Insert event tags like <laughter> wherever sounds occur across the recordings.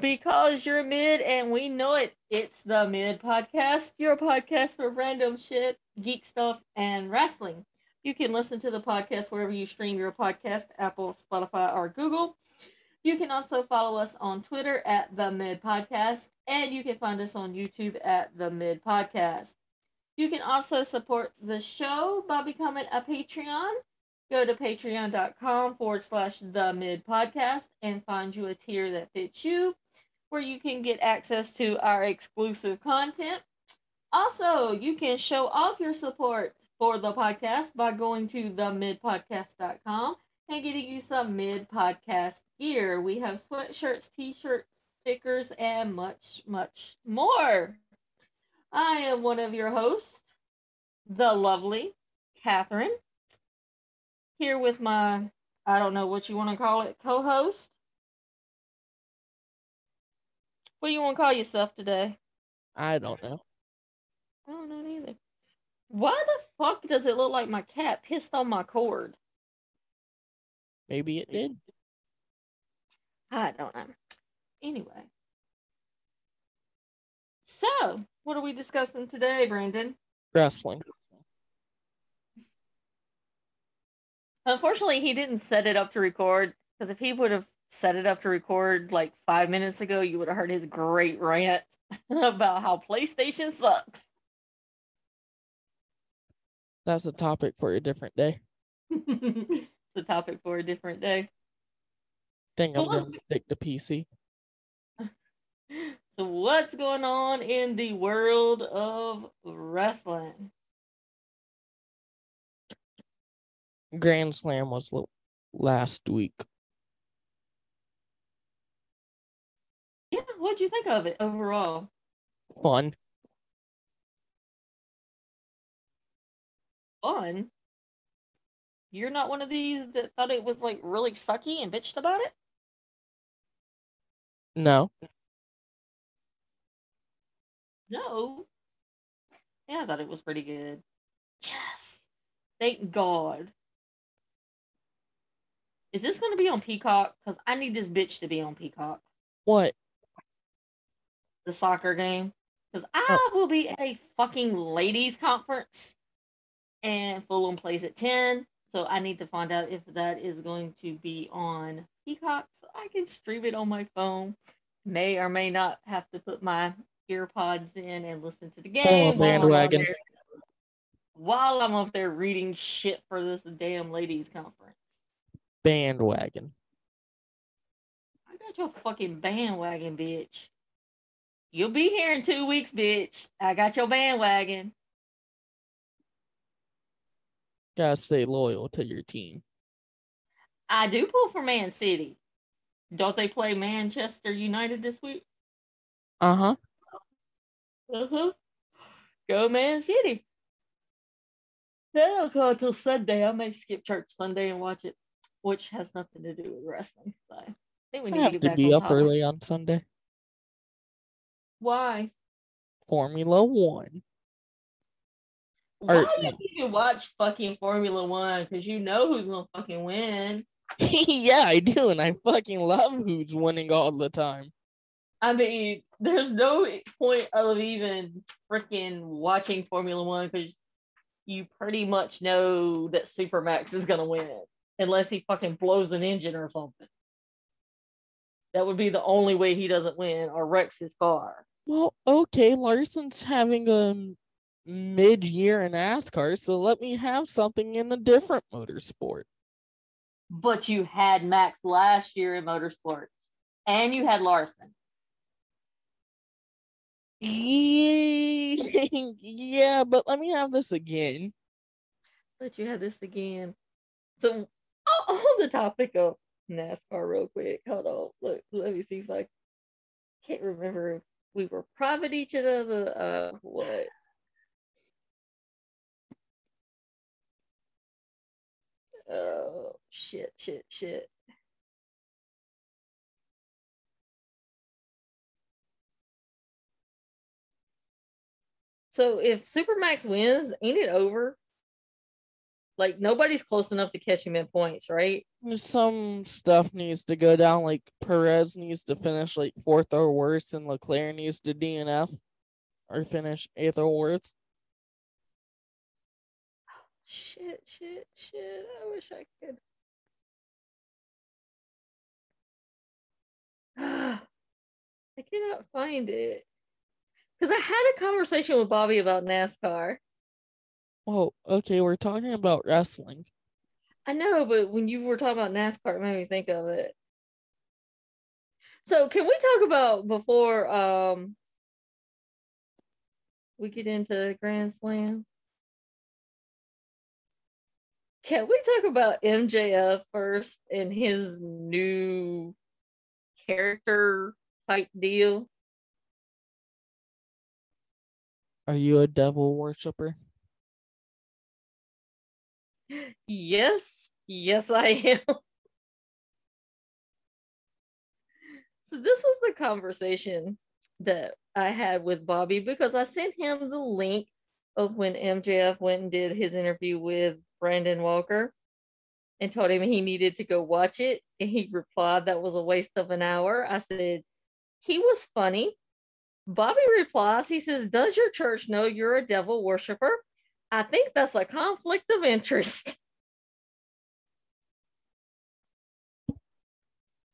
Because you're mid and we know it. It's the Mid Podcast, your podcast for random shit, geek stuff, and wrestling. You can listen to the podcast wherever you stream your podcast, Apple, Spotify, or Google. You can also follow us on Twitter at the Mid Podcast, and you can find us on YouTube at the Mid Podcast. You can also support the show by becoming a Patreon. Go to patreon.com forward slash the mid podcast and find you a tier that fits you, where you can get access to our exclusive content. Also, you can show off your support for the podcast by going to themidpodcast.com and getting you some mid podcast gear. We have sweatshirts, t shirts, stickers, and much, much more. I am one of your hosts, the lovely Catherine, here with my, I don't know what you want to call it, co host. What do you want to call yourself today? I don't know. I don't know either. Why the fuck does it look like my cat pissed on my cord? Maybe it did. I don't know. Anyway. So, what are we discussing today, Brandon? Wrestling. Unfortunately, he didn't set it up to record because if he would have set it up to record like five minutes ago, you would have heard his great rant <laughs> about how PlayStation sucks. That's a topic for a different day. <laughs> the topic for a different day. Think I'm gonna stick to PC. So, what's going on in the world of wrestling? Grand Slam was l- last week. Yeah, what'd you think of it overall? Fun. Fun. You're not one of these that thought it was like really sucky and bitched about it? No. No. Yeah, I thought it was pretty good. Yes. Thank God. Is this going to be on Peacock? Because I need this bitch to be on Peacock. What? The soccer game. Because I oh. will be at a fucking ladies' conference and Fulham plays at 10. So I need to find out if that is going to be on Peacock so I can stream it on my phone. May or may not have to put my earpods in and listen to the game on bandwagon. while I'm up there reading shit for this damn ladies conference. Bandwagon. I got your fucking bandwagon, bitch. You'll be here in two weeks, bitch. I got your bandwagon. Gotta stay loyal to your team. I do pull for Man City. Don't they play Manchester United this week? Uh huh. Uh huh. Go Man City. Then I'll go until Sunday. I may skip church Sunday and watch it, which has nothing to do with wrestling. So I think we I need to have get to back be up topic. early on Sunday. Why? Formula One. Why Or- you even watch fucking Formula One? Because you know who's gonna fucking win. <laughs> yeah, I do, and I fucking love who's winning all the time. I mean, there's no point of even freaking watching Formula One because you pretty much know that Supermax is gonna win unless he fucking blows an engine or something. That would be the only way he doesn't win or wrecks his car. Well, okay, Larson's having a mid-year in NASCAR, so let me have something in a different motorsport. But you had Max last year in motorsports, and you had Larson. Yeah, <laughs> yeah, but let me have this again. But you had this again. So <laughs> on the topic of NASCAR, real quick. Hold on. Look, let me see if I can't remember if we were private each other. Uh, what? Oh shit! Shit! Shit! So if Supermax wins, ain't it over? Like nobody's close enough to catch him at points, right? Some stuff needs to go down. Like Perez needs to finish like fourth or worse, and Leclerc needs to DNF or finish eighth or worse. Shit, shit, shit. I wish I could. <sighs> I cannot find it. Because I had a conversation with Bobby about NASCAR. Oh, okay. We're talking about wrestling. I know, but when you were talking about NASCAR, it made me think of it. So can we talk about before um we get into Grand Slam? Can we talk about MJF first and his new character type deal? Are you a devil worshiper? Yes, yes, I am. so, this was the conversation that I had with Bobby because I sent him the link of when MJF went and did his interview with Brandon Walker and told him he needed to go watch it. And he replied that was a waste of an hour. I said, he was funny. Bobby replies, he says, Does your church know you're a devil worshiper? I think that's a conflict of interest. <laughs>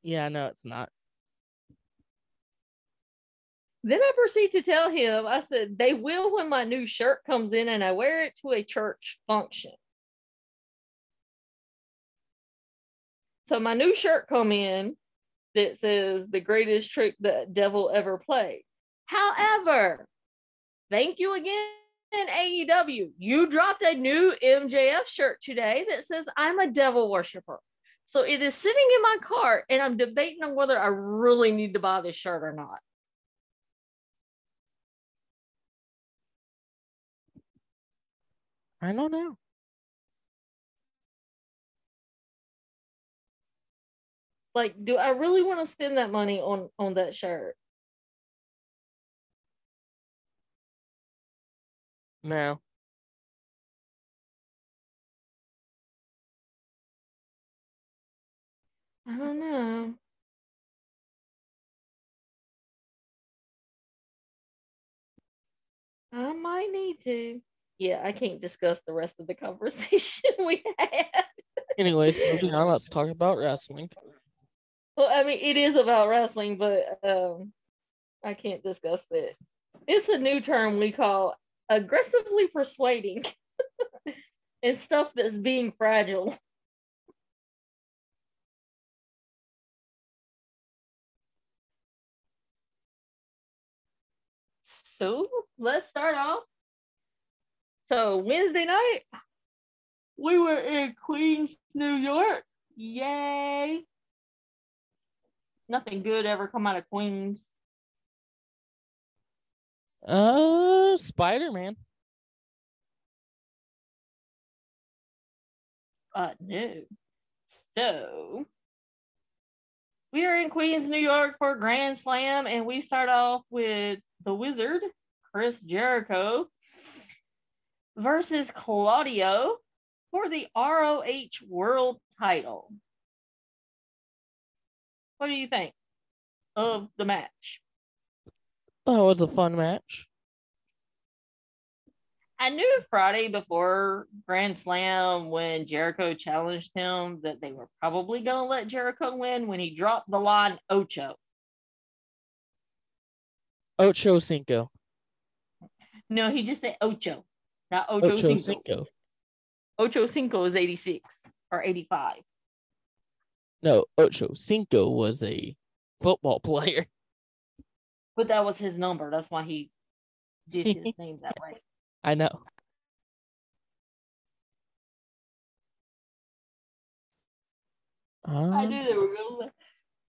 Yeah, no, it's not. Then I proceed to tell him, I said, they will when my new shirt comes in and I wear it to a church function. So my new shirt come in that says the greatest trick the devil ever played. However, thank you again, AEW. You dropped a new MJF shirt today that says I'm a devil worshiper. So it is sitting in my cart, and I'm debating on whether I really need to buy this shirt or not. I don't know. Like, do I really want to spend that money on on that shirt? No. I don't know. I might need to. Yeah, I can't discuss the rest of the <laughs> conversation <laughs> we had. Anyways, moving on, let's talk about wrestling. Well, I mean, it is about wrestling, but um, I can't discuss it. It's a new term we call aggressively persuading <laughs> and stuff that's being fragile. So let's start off. So Wednesday night, we were in Queens, New York. Yay. Nothing good ever come out of Queens. Uh, Spider Man. Uh, no. So we are in Queens, New York for Grand Slam, and we start off with the Wizard, Chris Jericho, versus Claudio for the ROH World title. What do you think of the match? That was a fun match. I knew Friday before Grand Slam when Jericho challenged him that they were probably going to let Jericho win when he dropped the line Ocho. Ocho Cinco. No, he just said Ocho, not Ocho, Ocho Cinco. Cinco. Ocho Cinco is 86 or 85. No, Ocho Cinco was a football <laughs> player. But that was his number. That's why he did his <laughs> name that way. I know. I Um, knew they were let,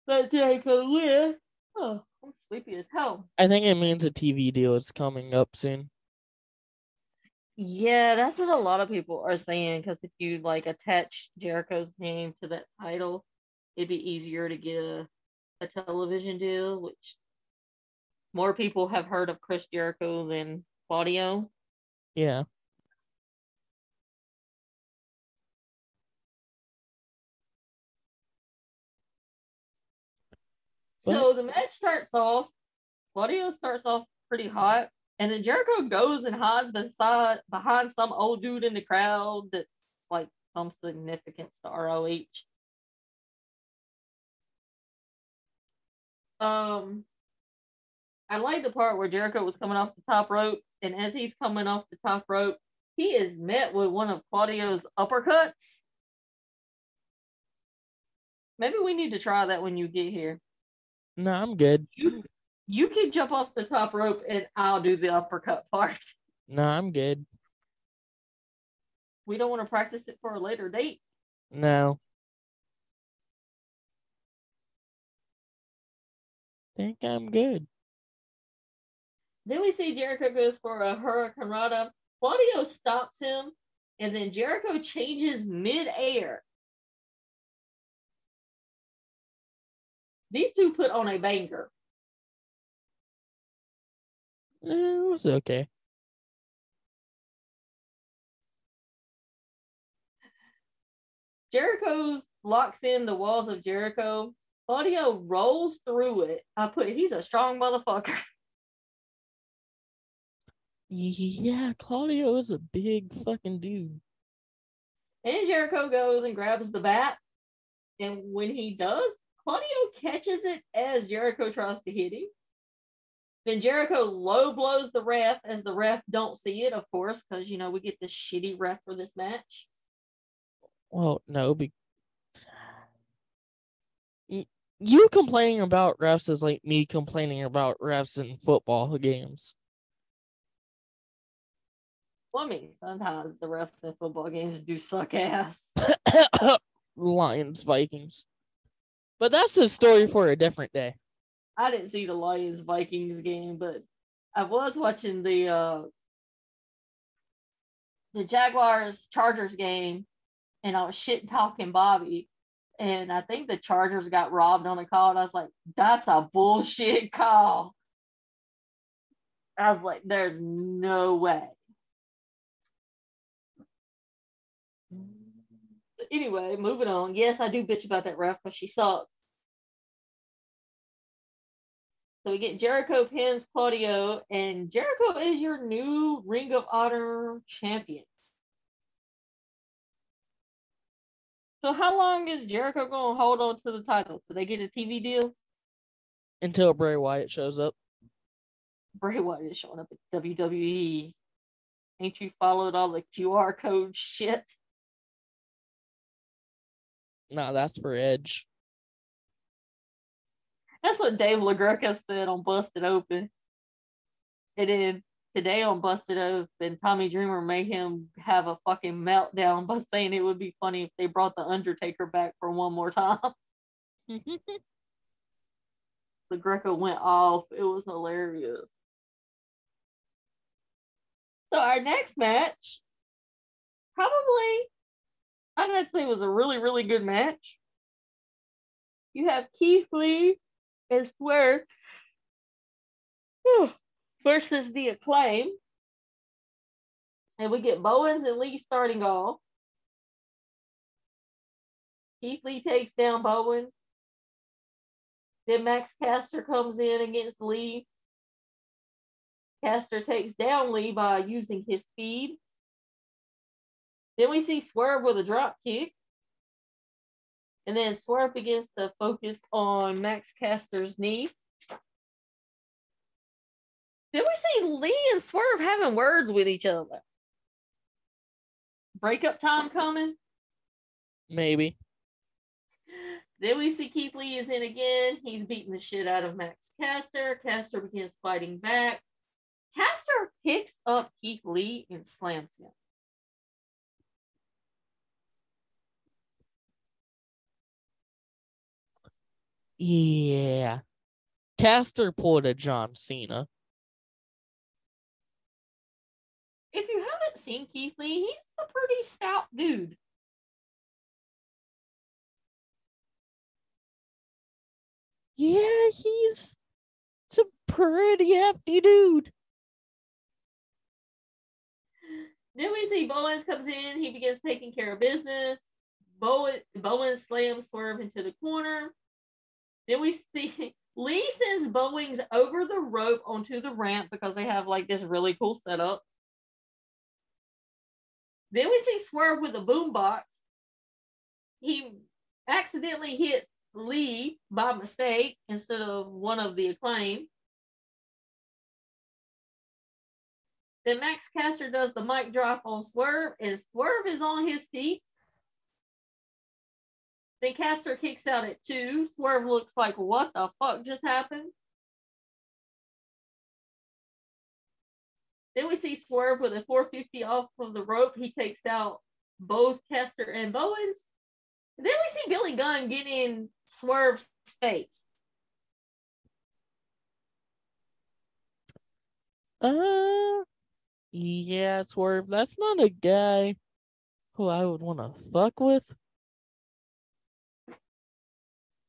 let Jericho win. Oh, I'm sleepy as hell. I think it means a TV deal is coming up soon. Yeah, that's what a lot of people are saying. Because if you like attach Jericho's name to that title, it'd be easier to get a, a television deal, which more people have heard of Chris Jericho than Claudio. Yeah. So the match starts off. Claudio starts off pretty hot, and then Jericho goes and hides beside behind some old dude in the crowd that's like some significance to ROH. Um, I like the part where Jericho was coming off the top rope, and as he's coming off the top rope, he is met with one of Claudio's uppercuts. Maybe we need to try that when you get here. No, I'm good. You you can jump off the top rope and I'll do the uppercut <laughs> part. No, I'm good. We don't want to practice it for a later date. No. Think I'm good. Then we see Jericho goes for a Hurricanrana. Claudio stops him, and then Jericho changes mid-air. These two put on a banger. Eh, It was okay. Jericho locks in the walls of Jericho. Claudio rolls through it. I put he's a strong motherfucker. <laughs> Yeah, Claudio is a big fucking dude. And Jericho goes and grabs the bat. And when he does, Claudio catches it as Jericho tries to hit him. Then Jericho low blows the ref as the ref don't see it, of course, because you know we get this shitty ref for this match. Well, no, be- you complaining about refs is like me complaining about refs in football games. I sometimes the refs in football games do suck ass. <coughs> Lions, Vikings. But that's a story for a different day. I didn't see the Lions Vikings game, but I was watching the uh the Jaguars Chargers game, and I was shit talking Bobby, and I think the Chargers got robbed on a call. And I was like, "That's a bullshit call." I was like, "There's no way." Anyway, moving on. Yes, I do bitch about that ref because she sucks. So we get Jericho pins Claudio, and Jericho is your new Ring of Honor champion. So how long is Jericho going to hold on to the title? So they get a TV deal? Until Bray Wyatt shows up. Bray Wyatt is showing up at WWE. Ain't you followed all the QR code shit? Nah, that's for Edge. That's what Dave LaGreca said on Busted Open. And then today on Busted Open, Tommy Dreamer made him have a fucking meltdown by saying it would be funny if they brought The Undertaker back for one more time. <laughs> <laughs> LaGreca went off. It was hilarious. So our next match, probably, I'd have to say was a really, really good match. You have Keith Lee and Swerve versus the acclaim. And we get Bowens and Lee starting off. Keith Lee takes down Bowens. Then Max Caster comes in against Lee. Caster takes down Lee by using his speed. Then we see Swerve with a drop kick. And then Swerve begins to focus on Max Caster's knee. Then we see Lee and Swerve having words with each other. Breakup time coming. Maybe. Then we see Keith Lee is in again. He's beating the shit out of Max Caster. Caster begins fighting back. Caster picks up Keith Lee and slams him. Yeah. Caster pulled a John Cena. If you haven't seen Keith Lee, he's a pretty stout dude. Yeah, he's a pretty hefty dude. Then we see Bowens comes in. He begins taking care of business. Bowen, Bowen slams Swerve into the corner. Then we see <laughs> Lee sends Bowens over the rope onto the ramp because they have like this really cool setup. Then we see Swerve with a boombox. He accidentally hits Lee by mistake instead of one of the acclaim. Then Max Caster does the mic drop on Swerve, and Swerve is on his feet. Then Caster kicks out at two. Swerve looks like, what the fuck just happened? Then we see Swerve with a 450 off of the rope. He takes out both Caster and Bowens. And then we see Billy Gunn get in Swerve's face. Uh, yeah, Swerve. That's not a guy who I would want to fuck with.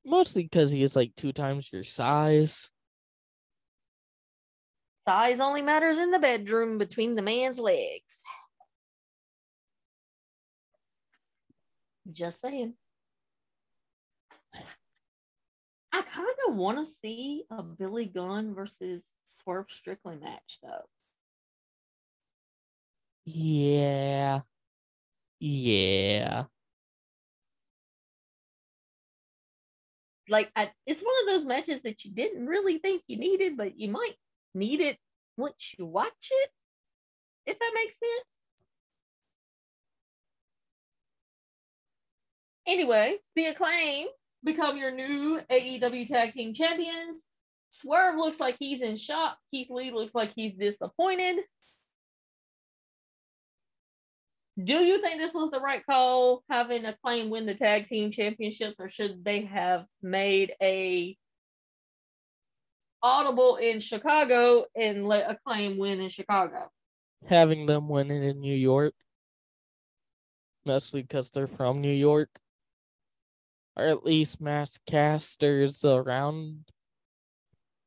Mostly because he is like two times your size. Size only matters in the bedroom between the man's legs. Just saying. I kind of want to see a Billy Gunn versus Swerve Strickland match, though. Yeah. Yeah. Like, I, it's one of those matches that you didn't really think you needed, but you might need it once you watch it, if that makes sense. Anyway, the acclaim become your new AEW Tag Team Champions. Swerve looks like he's in shock. Keith Lee looks like he's disappointed. Do you think this was the right call, having Acclaim win the tag team championships, or should they have made a audible in Chicago and let Acclaim win in Chicago? Having them win it in New York. Mostly because they're from New York. Or at least Max Caster's around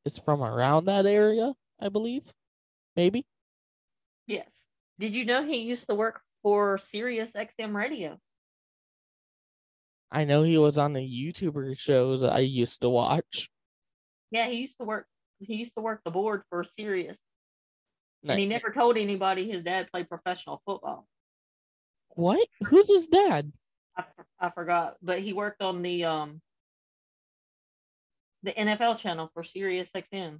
is from around that area, I believe. Maybe. Yes. Did you know he used to work for Sirius XM Radio? I know he was on the YouTuber shows I used to watch. Yeah, he used to work. He used to work the board for Sirius, and he never told anybody his dad played professional football. What? Who's his dad? I forgot, but he worked on the um the NFL channel for Sirius XM.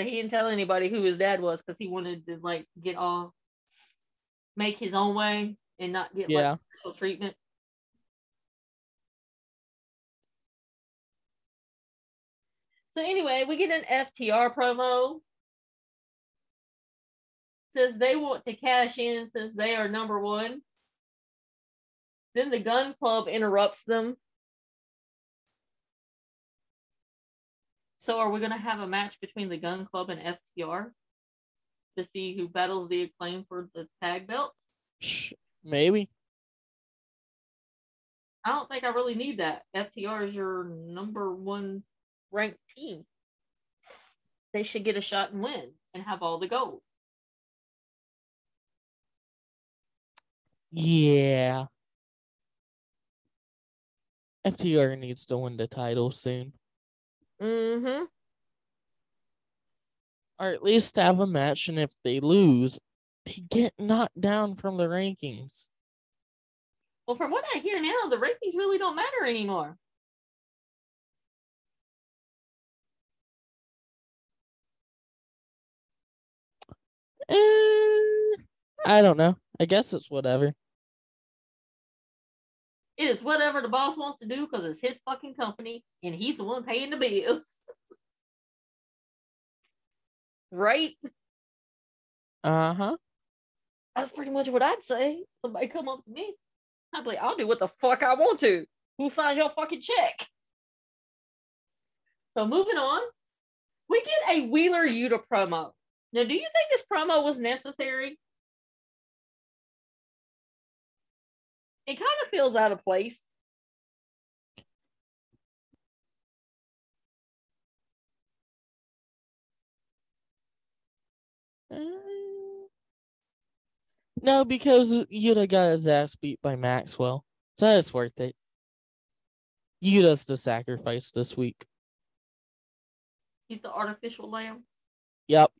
But he didn't tell anybody who his dad was because he wanted to like get all make his own way and not get Yeah. like special treatment. So anyway, we get an FTR promo. Says they want to cash in since they are number one. Then the Gunn Club interrupts them. So are we gonna have a match between the Gunn Club and FTR to see who battles the acclaim for the tag belts? Maybe. I don't think I really need that. FTR is your number one ranked team. They should get a shot and win and have all the gold. Yeah. FTR needs to win the title soon. Mm-hmm. Or at least have a match, and if they lose, they get knocked down from the rankings. Well, from what I hear now, the rankings really don't matter anymore. Eh, I don't know. I guess it's whatever. It is whatever the boss wants to do because it's his fucking company and he's the one paying the bills. right? Uh huh. That's pretty much what I'd say. Somebody come up to me. I'd be like, I'll do what the fuck I want to. Who signs your fucking check? So moving on, we get a Wheeler Yuta promo. Now, do you think this promo was necessary? It kind of feels out of place. Uh, No, because Yuta got his ass beat by Maxwell. So it's worth it. Yuta's the sacrifice this week. He's the artificial lamb. Yep.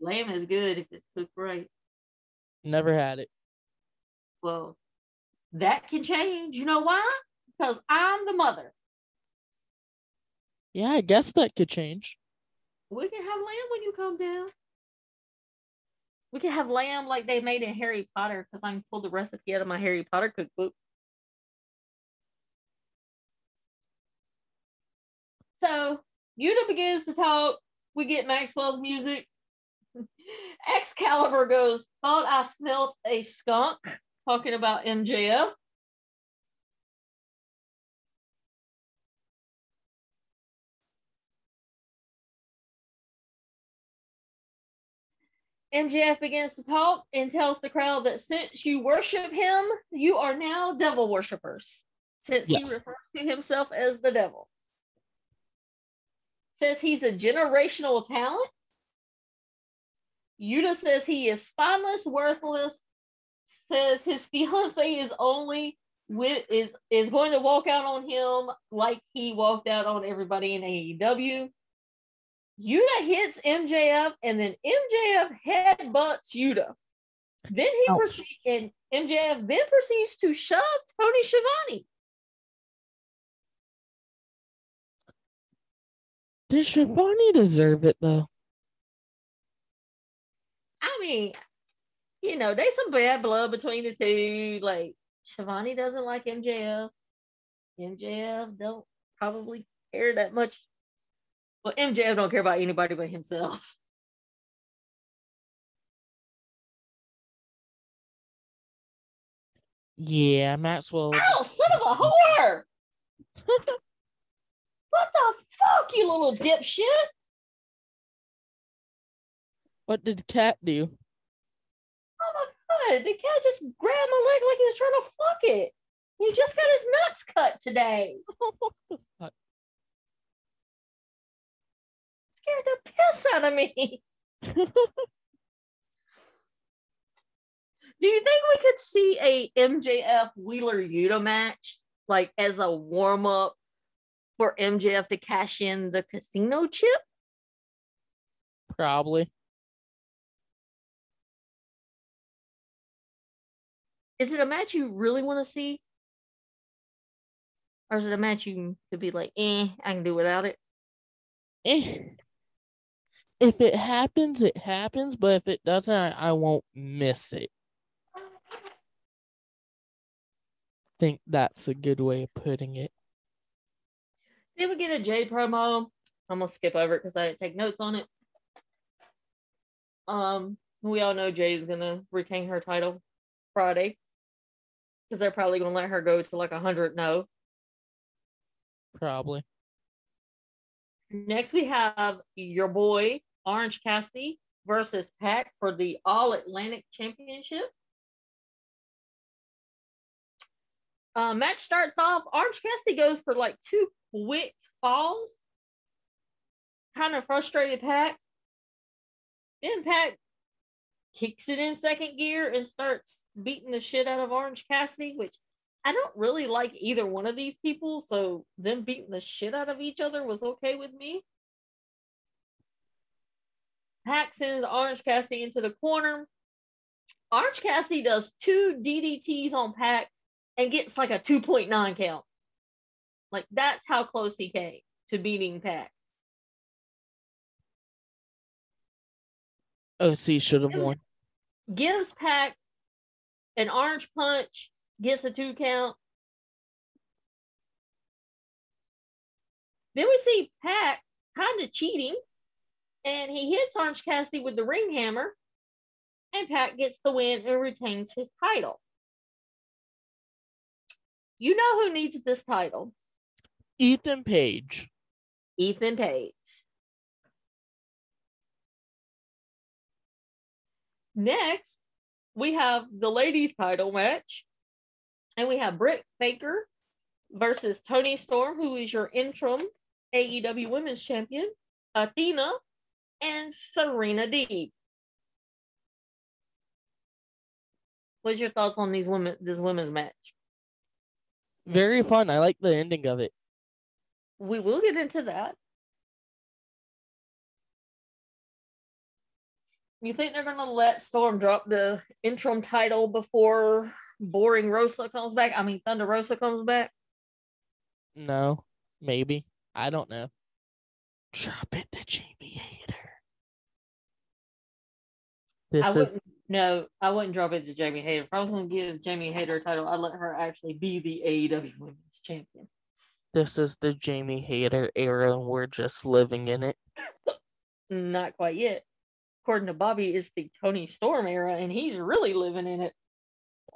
Lamb is good if it's cooked right. Never had it. Well, that can change. You know why? Because I'm the mother. Yeah, I guess that could change. We can have lamb when you come down. We can have lamb like they made in Harry Potter because I can pull the recipe out of my Harry Potter cookbook. So Yuta begins to talk. We get Maxwell's music. <laughs> Excalibur goes, thought I smelt a skunk talking about MJF. MJF begins to talk and tells the crowd that since you worship him, you are now devil worshippers. Since he refers to himself as the devil. Says he's a generational talent. Yuta says he is spineless, worthless. Says his <laughs> fiance is only with is is going to walk out on him like he walked out on everybody in AEW. Yuta hits MJF and then MJF headbutts Yuta. Then he proceeds and MJF then proceeds to shove Tony Schiavone. Does Schiavone deserve it though? I mean, you know, there's some bad blood between the two. Like Schiavone doesn't like MJF. MJF don't probably care that much. Well, MJF don't care about anybody but himself. <laughs> Yeah, Maxwell. Oh, son of a whore! <laughs> what the fuck, you little dipshit? What did the Cat do? God, the cat just grabbed my leg like he was trying to fuck it. He just got his nuts cut today. <laughs> what the fuck? Scared the piss out of me. <laughs> Do you think we could see a MJF Wheeler Yuta match like as a warm up for MJF to cash in the casino chip? Probably. Is it a match you really want to see? Or is it a match you could be like, eh, I can do without it? Eh. If it happens, it happens. But if it doesn't, I, I won't miss it. Think that's a good way of putting it. Did we get a J promo? I'm gonna skip over it because I didn't take notes on it. Um, we all know Jay's gonna retain her title Friday because they're probably gonna let her go to like a hundred no. Probably. Next we have your boy Orange Cassidy versus Pac for the All Atlantic Championship. Uh, match starts off. Orange Cassidy goes for like two quick falls. Kind of frustrated Pac. Then Pac kicks it in second gear and starts beating the shit out of Orange Cassidy, which I don't really like either one of these people. So them beating the shit out of each other was okay with me. Pac sends Orange Cassidy into the corner. Orange Cassidy does two DDTs on Pac and gets like a 2.9 count. Like that's how close he came to beating Pac. Oh, OC should have won. Gives Pac an orange punch, gets a two count. Then we see Pac kind of cheating, and he hits Orange Cassidy with the ring hammer, and Pac gets the win and retains his title. You know who needs this title? Ethan Page. Ethan Page. Next, we have the ladies' title match, and we have Britt Baker versus Toni Storm, who is your interim AEW Women's Champion, Athena, and Serena Deeb. What's your thoughts on these women? This women's match? Very fun. I like the ending of it. We will get into that. You think they're gonna let Storm drop the interim title before Boring Rosa comes back? I mean Thunder Rosa comes back? No, maybe. I don't know. Drop it to Jamie Hayter. This I is wouldn't no, I wouldn't drop it to Jamie Hayter. If I was gonna give Jamie Hayter a title, I'd let her actually be the AEW women's champion. this is the Jamie Hayter era and we're just living in it. <laughs> Not quite yet. According to Bobby, is the Toni Storm era, and he's really living in it.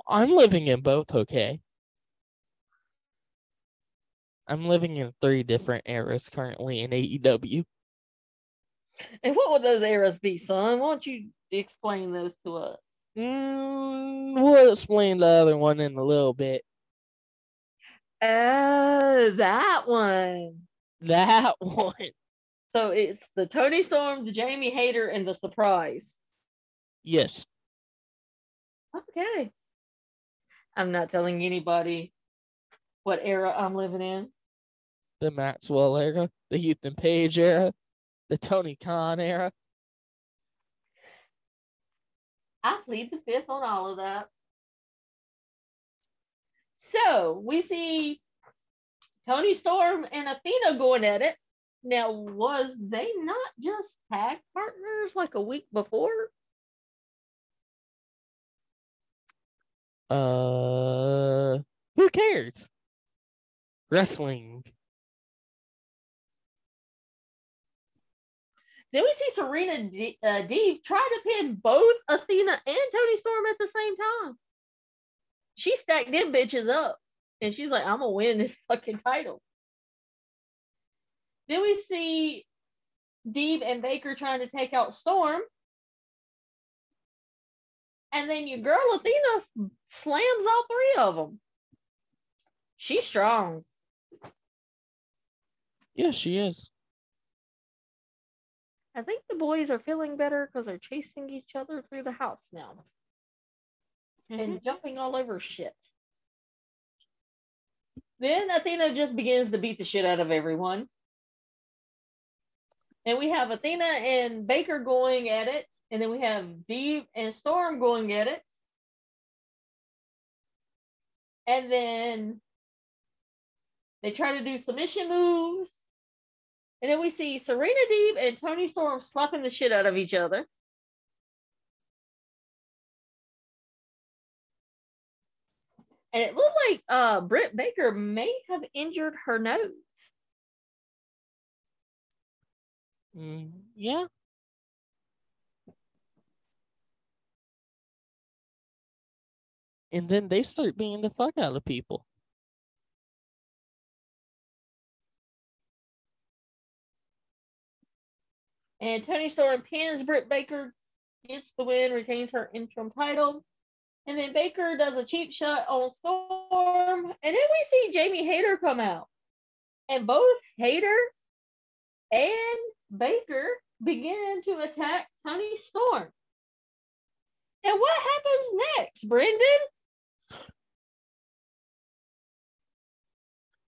I'm living in both, okay? I'm living in three different eras currently in AEW. And what would those eras be, son? Why don't you explain those to us? Mm, we'll explain the other one in a little bit. Oh, that one. That <laughs> one. So it's the Toni Storm, the Jamie Hayter, and the surprise. Yes. Okay. I'm not telling anybody what era I'm living in. The Maxwell era, the Ethan Page era, the Tony Khan era. I plead the fifth on all of that. So we see Toni Storm and Athena going at it. Now, was they not just tag partners like a week before? Uh, who cares? Wrestling. Then we see Serena D- uh, Deeb try to pin both Athena and Toni Storm at the same time. She stacked them bitches up, and she's like, "I'm gonna win this fucking title." Then we see Deeb and Baker trying to take out Storm, and then your girl Athena slams all three of them. She's strong. Yes, she is. I think the boys are feeling better because they're chasing each other through the house now. and mm-hmm. jumping all over shit. Then Athena just begins to beat the shit out of everyone. And we have Athena and Baker going at it. And then we have Deeb and Storm going at it. And then they try to do submission moves. And then we see Serena Deeb and Toni Storm slapping the shit out of each other. And it looked like uh, Britt Baker may have injured her nose. Mm, yeah. And then they start beating the fuck out of people. And Toni Storm pins Britt Baker, gets the win, retains her interim title. And then Baker does a cheap shot on Storm. And then we see Jamie Hayter come out. And both Hayter and Baker begin to attack Toni Storm. And what happens next, Brendan?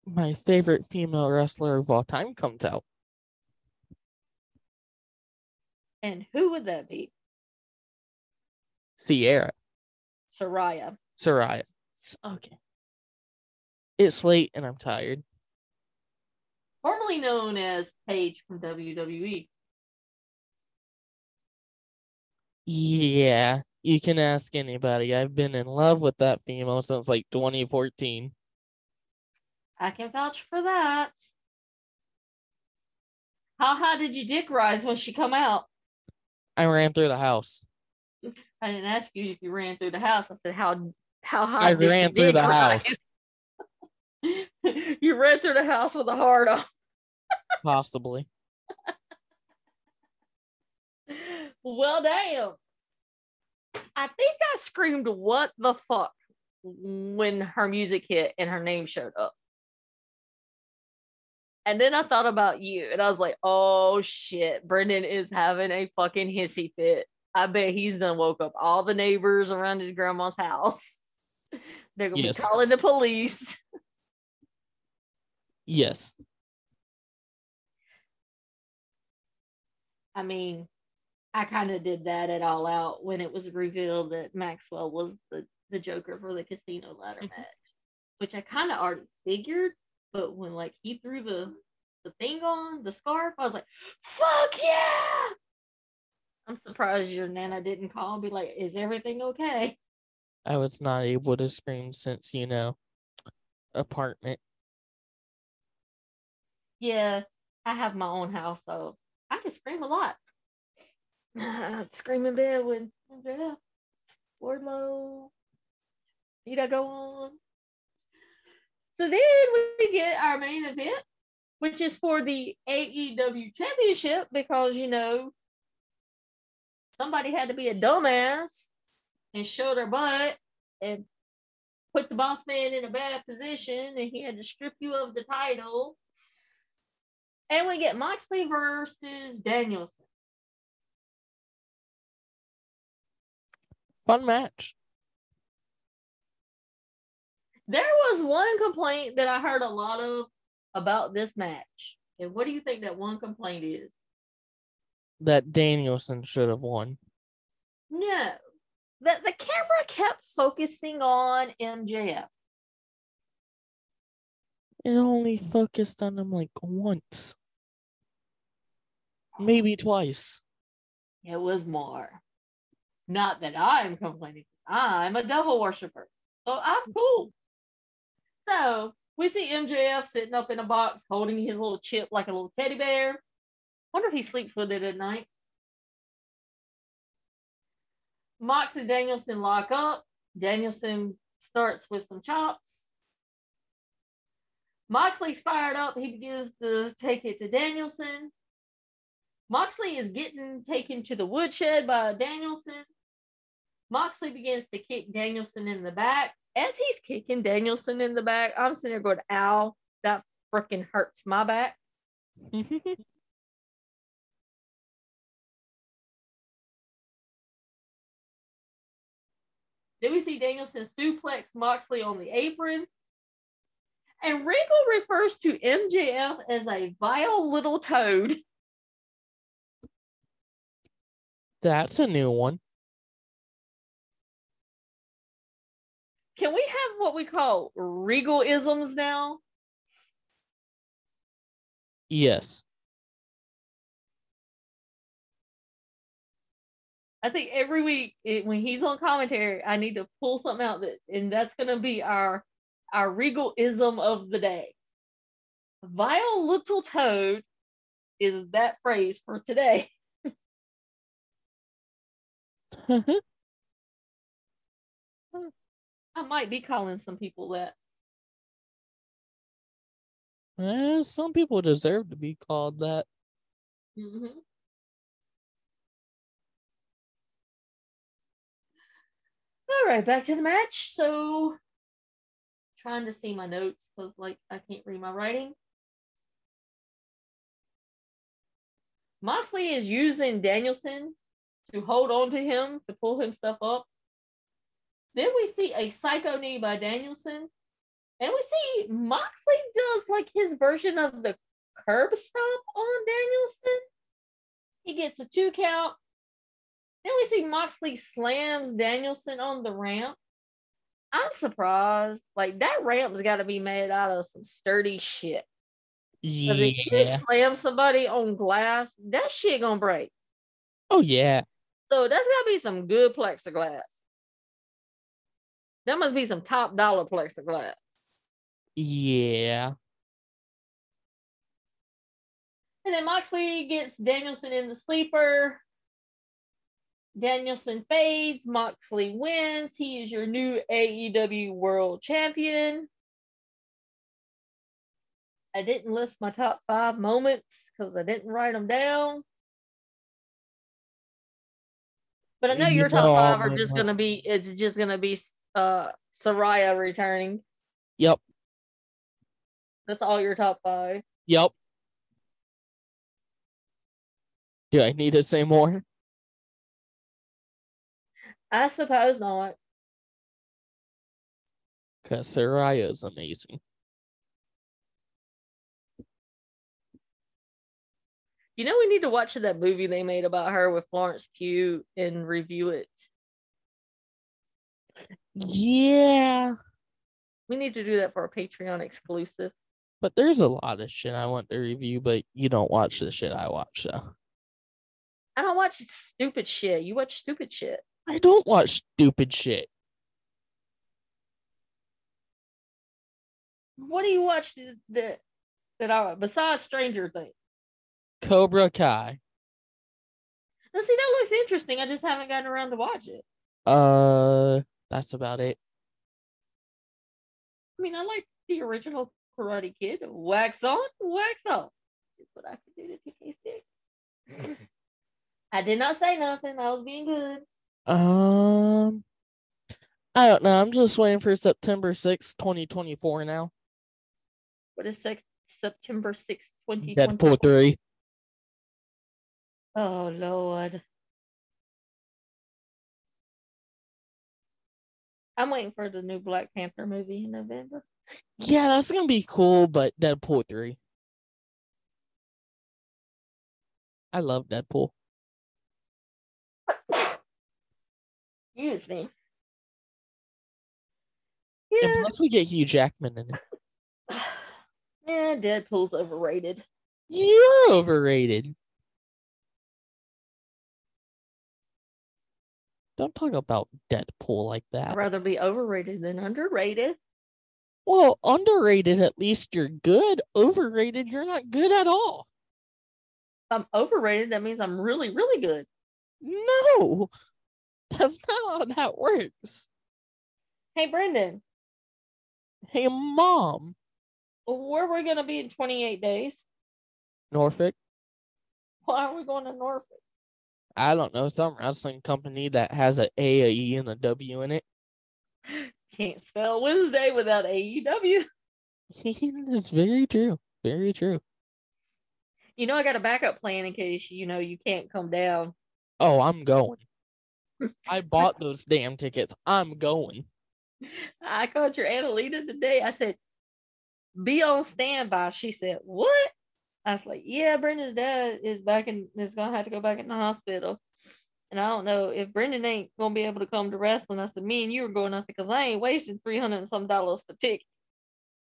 My favorite female wrestler of all time comes out. And who would that be? Sierra. Saraya. Saraya. Okay. It's late and I'm tired. Formerly known as Paige from. WWE. Yeah, you can ask anybody. I've been in love with that female since like 2014. I can vouch for that. How high did your dick rise when she come out? I ran through the house. I didn't ask you if you ran through the house. I said how how high. I ran through the <laughs> house. <laughs> you ran through the house with a hard on. Possibly. Well, damn. I think I screamed, "What the fuck?" when her music hit and her name showed up. And then I thought about you, and I was like, "Oh shit, Brendan is having a fucking hissy fit." I bet he's done woke up all the neighbors around his grandma's house. <laughs> They're gonna Yes. be calling the police. Yes. I mean, I kind of did that at all out when it was revealed that Maxwell was the, the Joker for the casino ladder Mhm. match, which I kind of already figured. But when like he threw the the thing on the scarf, I was like, "Fuck yeah!" I'm surprised your nana didn't call and be like, "Is everything okay?" I was not able to scream since, you know, apartment. Yeah, I have my own house, so I can scream a lot. <laughs> Scream in bed with yeah, Wardlow. Need I go on? So then we get our main event, which is for the AEW Championship because you know somebody had to be a dumbass and show their butt and put the boss man in a bad position, and he had to strip you of the title. And we get Moxley versus Danielson. Fun match. There was one complaint that I heard a lot of about this match. And what do you think that one complaint is? That Danielson should have won. No, that the camera kept focusing on MJF. It only focused on him like once. Maybe twice. It was more. Not that I'm complaining. I'm a devil worshiper. So I'm cool. So we see MJF sitting up in a box holding his little chip like a little teddy bear. Wonder if he sleeps with it at night. Mox and Danielson lock up. Danielson starts with some chops. Moxley's fired up. He begins to take it to Danielson. Moxley is getting taken to the woodshed by Danielson. Moxley begins to kick Danielson in the back. As he's kicking Danielson in the back, I'm sitting there going, ow, that freaking hurts my back. <laughs> Then we see Danielson suplex Moxley on the apron. And Regal refers to MJF as a vile little toad. <laughs> That's a new one. Can we have what we call Regal isms now? Yes. I think every week it, when he's on commentary, I need to pull something out that, and that's going to be our our Regal ism of the day. Vile little toad is that phrase for today. <laughs> I might be calling some people that. Eh, some people deserve to be called that. Mhm. All right, back to the match. So, trying to see my notes because, like, I can't read my writing. Moxley is using Danielson to hold on to him to pull himself up. Then we see a psycho knee by Danielson. And we see Moxley does like his version of the curb stomp on Danielson. He gets a two count. Then we see Moxley slams Danielson on the ramp. I'm surprised. Like that ramp's got to be made out of some sturdy shit. 'Cause if you slam somebody on glass, that shit gonna break. Oh yeah. So that's gotta be some good plexiglass. That must be some top dollar plexiglass. Yeah. And then Moxley gets Danielson in the sleeper. Danielson fades. Moxley wins. He is your new AEW World Champion. I didn't list my top five moments because I didn't write them down. But I know You your top five are just gonna be. It's just gonna be uh Saraya returning. Yep. That's all your top five. Yep. Do I need to say more? I suppose not. Because Saraya is amazing. You know, we need to watch that movie they made about her with Florence Pugh and review it. Yeah, We need to do that for a Patreon exclusive. but there's a lot of shit I want to review, but you don't watch the shit I watch, so I don't watch stupid shit. You watch stupid shit. I don't watch stupid shit. What do you watch that that I besides Stranger Things? Cobra Kai. Now, see, that looks interesting. I just haven't gotten around to watch it. Uh, that's about it. I mean, I like the original Karate Kid. Wax on, wax off. That's what I could do to TK Stick. <laughs> I did not say nothing. I was being good. Um, I don't know. I'm just waiting for September sixth, 2024 now. What is sex, September 6th, 2020? Deadpool 3. Oh, Lord. I'm waiting for the new Black Panther movie in November. Yeah, that's gonna be cool, but Deadpool 3. I love Deadpool. Excuse me. And Yeah. plus we get Hugh Jackman in it. <sighs> Yeah, Deadpool's overrated. You're overrated. Don't talk about Deadpool like that. I'd rather be overrated than underrated. Well, underrated, at least you're good. Overrated, you're not good at all. I'm overrated, that means I'm really, really good. No, that's not how that works. Hey, Brendan, Hey, mom, where are we going to be in 28 days? Norfolk. Why are we going to Norfolk? I don't know some wrestling company that has an A, a E, and a W in it. <laughs> Can't spell Wednesday without AEW. <laughs> <laughs> it's very true. Very true. You know, I got a backup plan in case, you know, you can't come down. Oh, I'm going. I bought those damn tickets. I'm going. I called your Aunt Alita today. I said, be on standby. She said, what? I was like, yeah, Brendan's dad is back in, is to have to go back in the hospital. And I don't know if Brendan ain't to be able to come to wrestling. I said, me and you are going. I said, because I ain't wasting 300 and some dollars for tickets.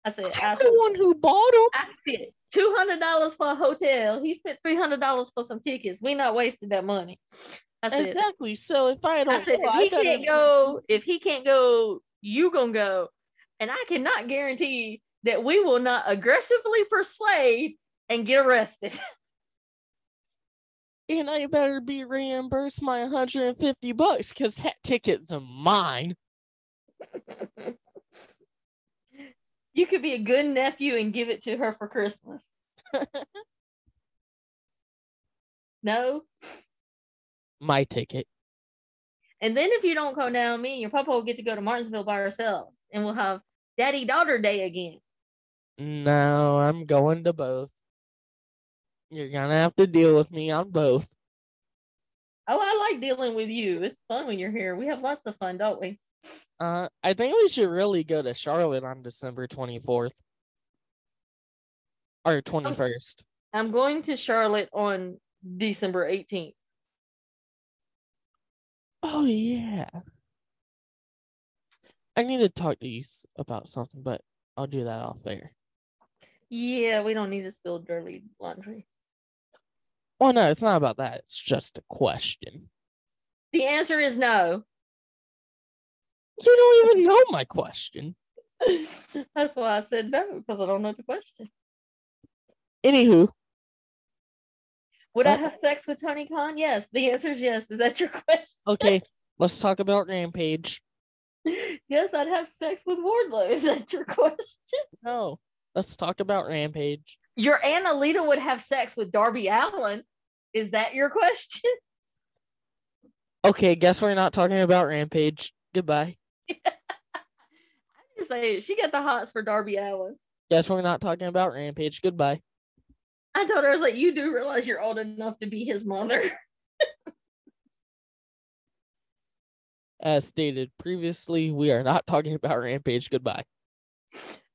I said, I, I'm the one who bought them. I spent two hundred dollars for a hotel. He spent three hundred dollars for some tickets. We not wasting that money. I said, Exactly. So if I don't, I said, go, if I he can't go, if he can't go, you gonna go. And I cannot guarantee that we will not aggressively persuade and get arrested. <laughs> and I better be reimbursed my 150 bucks because that ticket's mine. you could be a good nephew and give it to her for Christmas. <laughs> no. My ticket. And then if you don't come down, me and your papa will get to go to Martinsville by ourselves and we'll have daddy daughter day again. No, I'm going to both. You're gonna have to deal with me on both. Oh, I like dealing with you. It's fun when you're here. We have lots of fun, don't we? Uh, I think we should really go to Charlotte on December 24th or 21st. I'm going to Charlotte on December 18th. Oh yeah. I need to talk to you about something, but I'll do that off there. Yeah, we don't need to spill dirty laundry. Well, no, it's not about that. It's just a question. The answer is no. You don't even know my question. <laughs> That's why I said no, because I don't know the question. Anywho, Would I Uh, have sex with Tony Khan? Yes. The answer is yes. Is that your question? okay, <laughs> let's talk about Rampage. yes, I'd have sex with Wardlow. Is that your question? No, let's talk about Rampage. Your Aunt Alita would have sex with Darby Allin. Is that your question? <laughs> Okay, guess we're not talking about Rampage. Goodbye. <laughs> I just say she got the hots for Darby Allin. Guess we're not talking about Rampage. Goodbye. I told her, I was like, you do realize you're old enough to be his mother. <laughs> As stated previously, we are not talking about Rampage. Goodbye.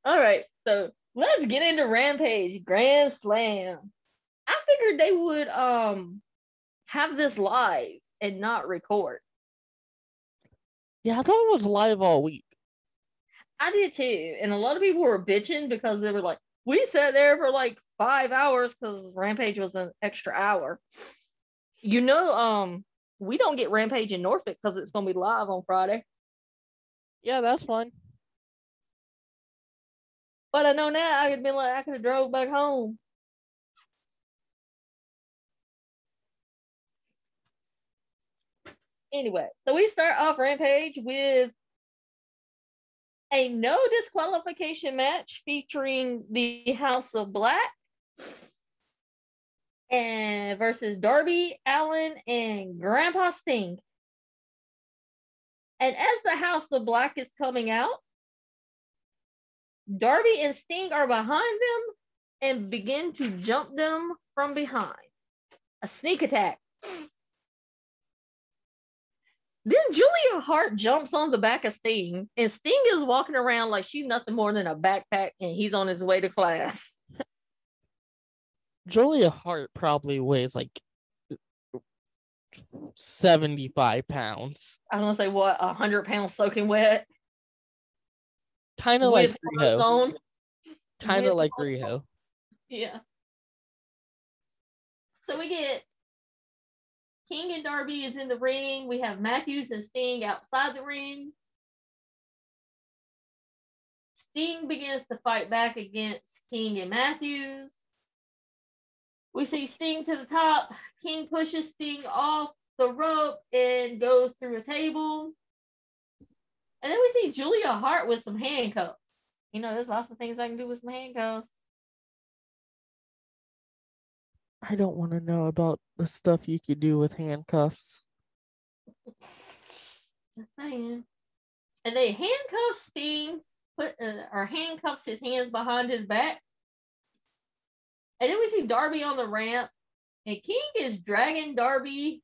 All right, so let's get into Rampage Grand Slam. I figured they would um have this live and not record. Yeah, I thought it was live all week. I did too. And a lot of people were bitching because they were like, we sat there for like five hours because Rampage was an extra hour. You know, um, we don't get Rampage in Norfolk because it's gonna be live on Friday. Yeah, that's fine. But I know now I could be like I could have drove back home. Anyway, so we start off Rampage with a no disqualification match featuring the House of Black and versus Darby Allin and Grandpa Sting. And as the House of Black is coming out, Darby and Sting are behind them and begin to jump them from behind. A sneak attack. Then Julia Hart jumps on the back of Sting, and Sting is walking around like she's nothing more than a backpack, and he's on his way to class. <laughs> Julia Hart probably weighs like 75 pounds. I was gonna say what, a hundred pounds soaking wet. Kind of like Riho. Kind of like. Riho. Yeah. So we get King and Darby is in the ring. We have Matthews and Sting outside the ring. Sting begins to fight back against King and Matthews. We see Sting to the top. King pushes Sting off the rope and goes through a table. And then we see Julia Hart with some handcuffs. You know, there's lots of things I can do with some handcuffs. I don't want to know about the stuff you could do with handcuffs. Just saying. And they handcuff Sting, put uh, or handcuffs his hands behind his back. And then we see Darby on the ramp, and King is dragging Darby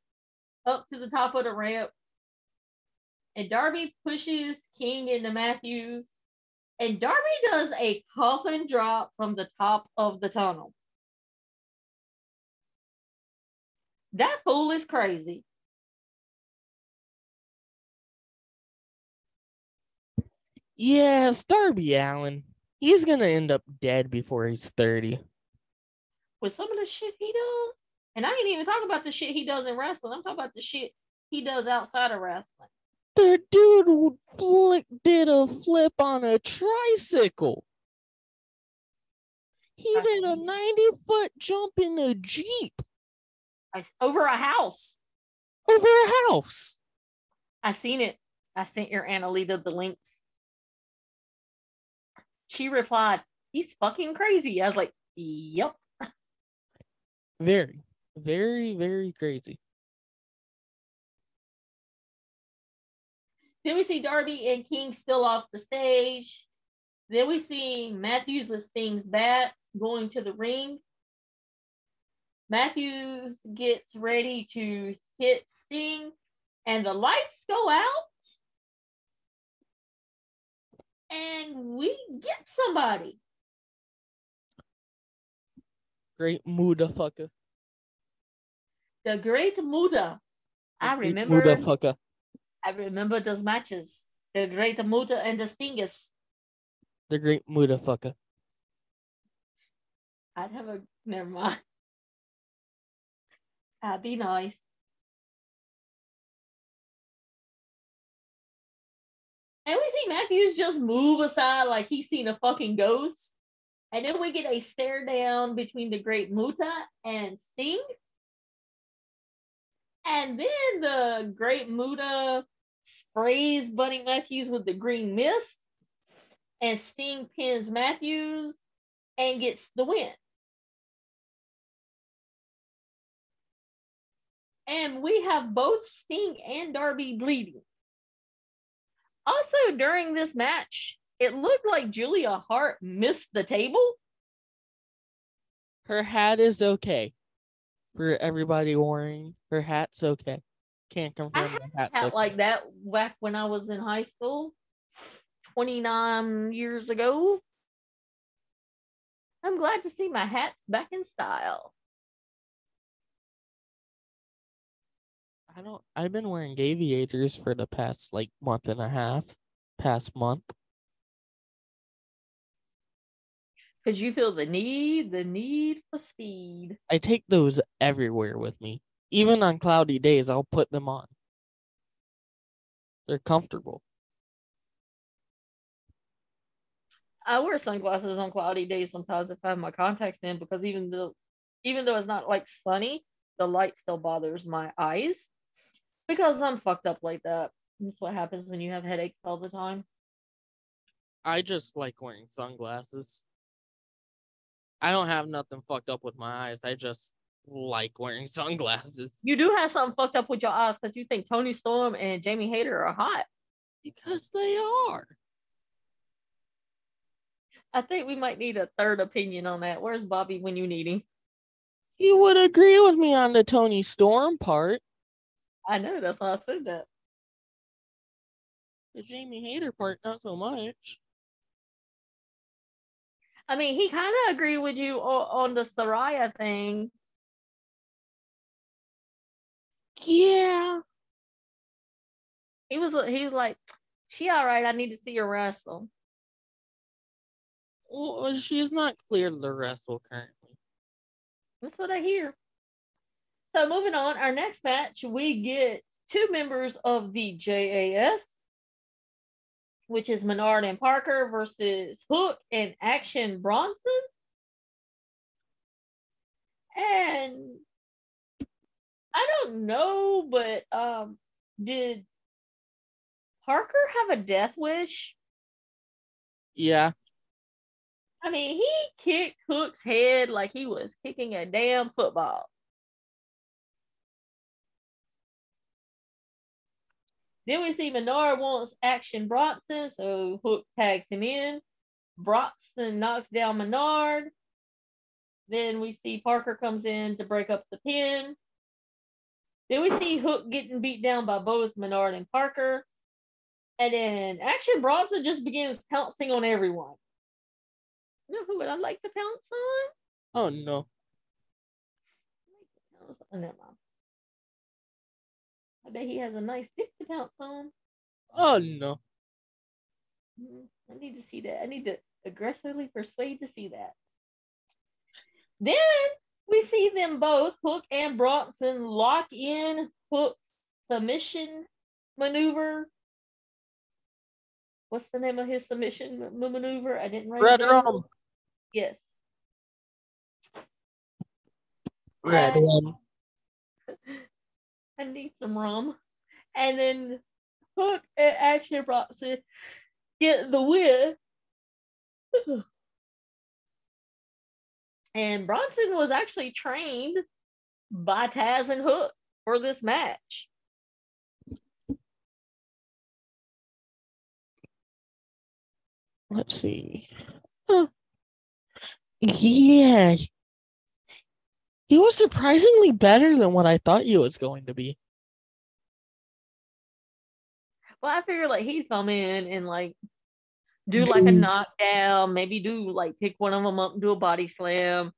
up to the top of the ramp. And Darby pushes King into Matthews, and Darby does a coffin drop from the top of the tunnel. That fool is crazy. Yeah, Darby Allin. He's gonna end up dead before he's 30. with some of the shit he does. And I ain't even talking about the shit he does in wrestling. I'm talking about the shit he does outside of wrestling. The dude would flick did a flip on a tricycle. He I did a 90 foot jump in a Jeep I, over a house. over a house. I seen it. I sent your Annalita the links. She replied, He's fucking crazy. I was like, Yep. Very, very, very crazy. Then we see Darby and King still off the stage. Then we see Matthews with Sting's bat going to the ring. Matthews gets ready to hit Sting, and the lights go out. And we get somebody. Great Mudafucker. The Great Muta. I Great remember Mudafucker. I remember those matches. The Great Muta and the Stingus. The Great Mudafucker. I'd have a never mind. I'd be nice. And we see Matthews just move aside like he's seen a fucking ghost. And then we get a stare down between the Great Muta and Sting. And then the Great Muta sprays Buddy Matthews with the green mist. And Sting pins Matthews and gets the win. And we have both Sting and Darby bleeding. Also, during this match, it looked like Julia Hart missed the table. Her hat is okay. For everybody wearing her hat's okay. Can't confirm. I had the hat's Hat okay. like that back when I was in high school, 29 years ago. I'm glad to see my hats back in style. I don't. I've been wearing aviators for the past like month and a half. Past month. Because you feel the need, the need for speed. I take those everywhere with me. Even on cloudy days, I'll put them on. They're comfortable. I wear sunglasses on cloudy days sometimes if I have my contacts in because even though even though it's not like sunny, the light still bothers my eyes because I'm fucked up like that. That's what happens when you have headaches all the time. I just like wearing sunglasses. I don't have nothing fucked up with my eyes. I just like wearing <laughs> sunglasses You do have something fucked up with your eyes because you think Toni Storm and Jamie Hayter are hot. because they are. I think we might need a third opinion on that. Where's Bobby when you need him? He would agree with me on the Toni Storm part. I know that's why I said that. The Jamie Hayter part, not so much. I mean, he kind of agreed with you on, on the Saraya thing. Yeah. He was he was like, she all right. I need to see her wrestle. Well, uh, she's not cleared to wrestle currently. That's what I hear. So moving on, our next match, we get two members of the JAS, which is Menard and Parker versus Hook and Action Bronson. And I don't know, but um, did Parker have a death wish? Yeah. I mean, he kicked Hook's head like he was kicking a damn football. Then we see Menard wants Action Bronson, so Hook tags him in. Bronson knocks down Menard. Then we see Parker comes in to break up the pin. Then we see Hook getting beat down by both Menard and Parker. And then Action Bronson just begins pouncing on everyone. You know who would I like to pounce on? Oh no. Oh, never mind. I bet he has a nice dick to pounce on. Oh no. Mhm. I need to see that. I need to aggressively persuade to see that. Then we see them both, Hook and Bronson, lock in Hook's submission maneuver. What's the name of his submission ma- maneuver? I didn't write Red it down. rum. Yes. Red And- rum. I need some rum. And then Hook and Action Bronson get the win. <sighs> And Bronson was actually trained by Taz and Hook for this match. Let's see. Huh. Yeah. He was surprisingly better than what I thought he was going to be. Well, I figured like he'd come in and like do like a knockdown, maybe do like pick one of them up and do a body slam.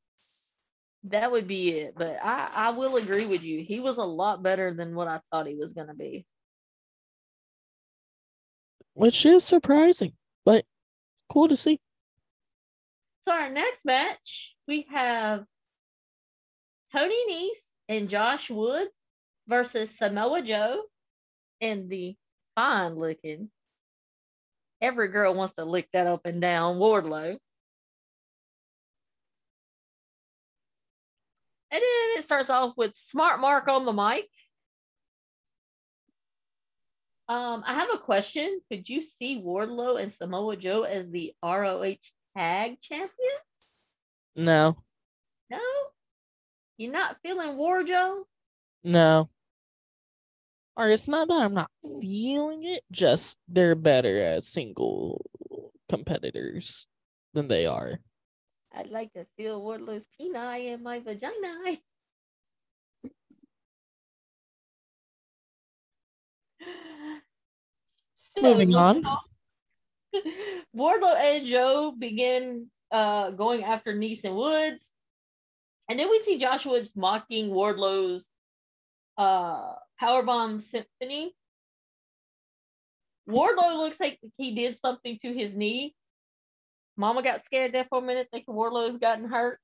That would be it. But I, I will agree with you. He was a lot better than what I thought he was going to be. Which is surprising, but cool to see. So our next match, we have Tony Nese and Josh Wood versus Samoa Joe and the fine looking. Every girl wants to lick that up and down Wardlow. And then it starts off with Smart Mark on the mic. Um, I have a question. Could you see Wardlow and Samoa Joe as the ROH tag champions? No, No? You're not feeling War Joe? no. Or it's not that I'm not feeling it, just they're better as single competitors than they are. I'd like to feel Wardlow's peni in my vagina. <laughs> Moving on. <laughs> Wardlow and Joe begin uh, going after Nese and Woods. And then we see Josh Woods mocking Wardlow's uh, Powerbomb Symphony. Wardlow looks like he did something to his knee. Mama got scared there for a minute, thinking Wardlow's gotten hurt.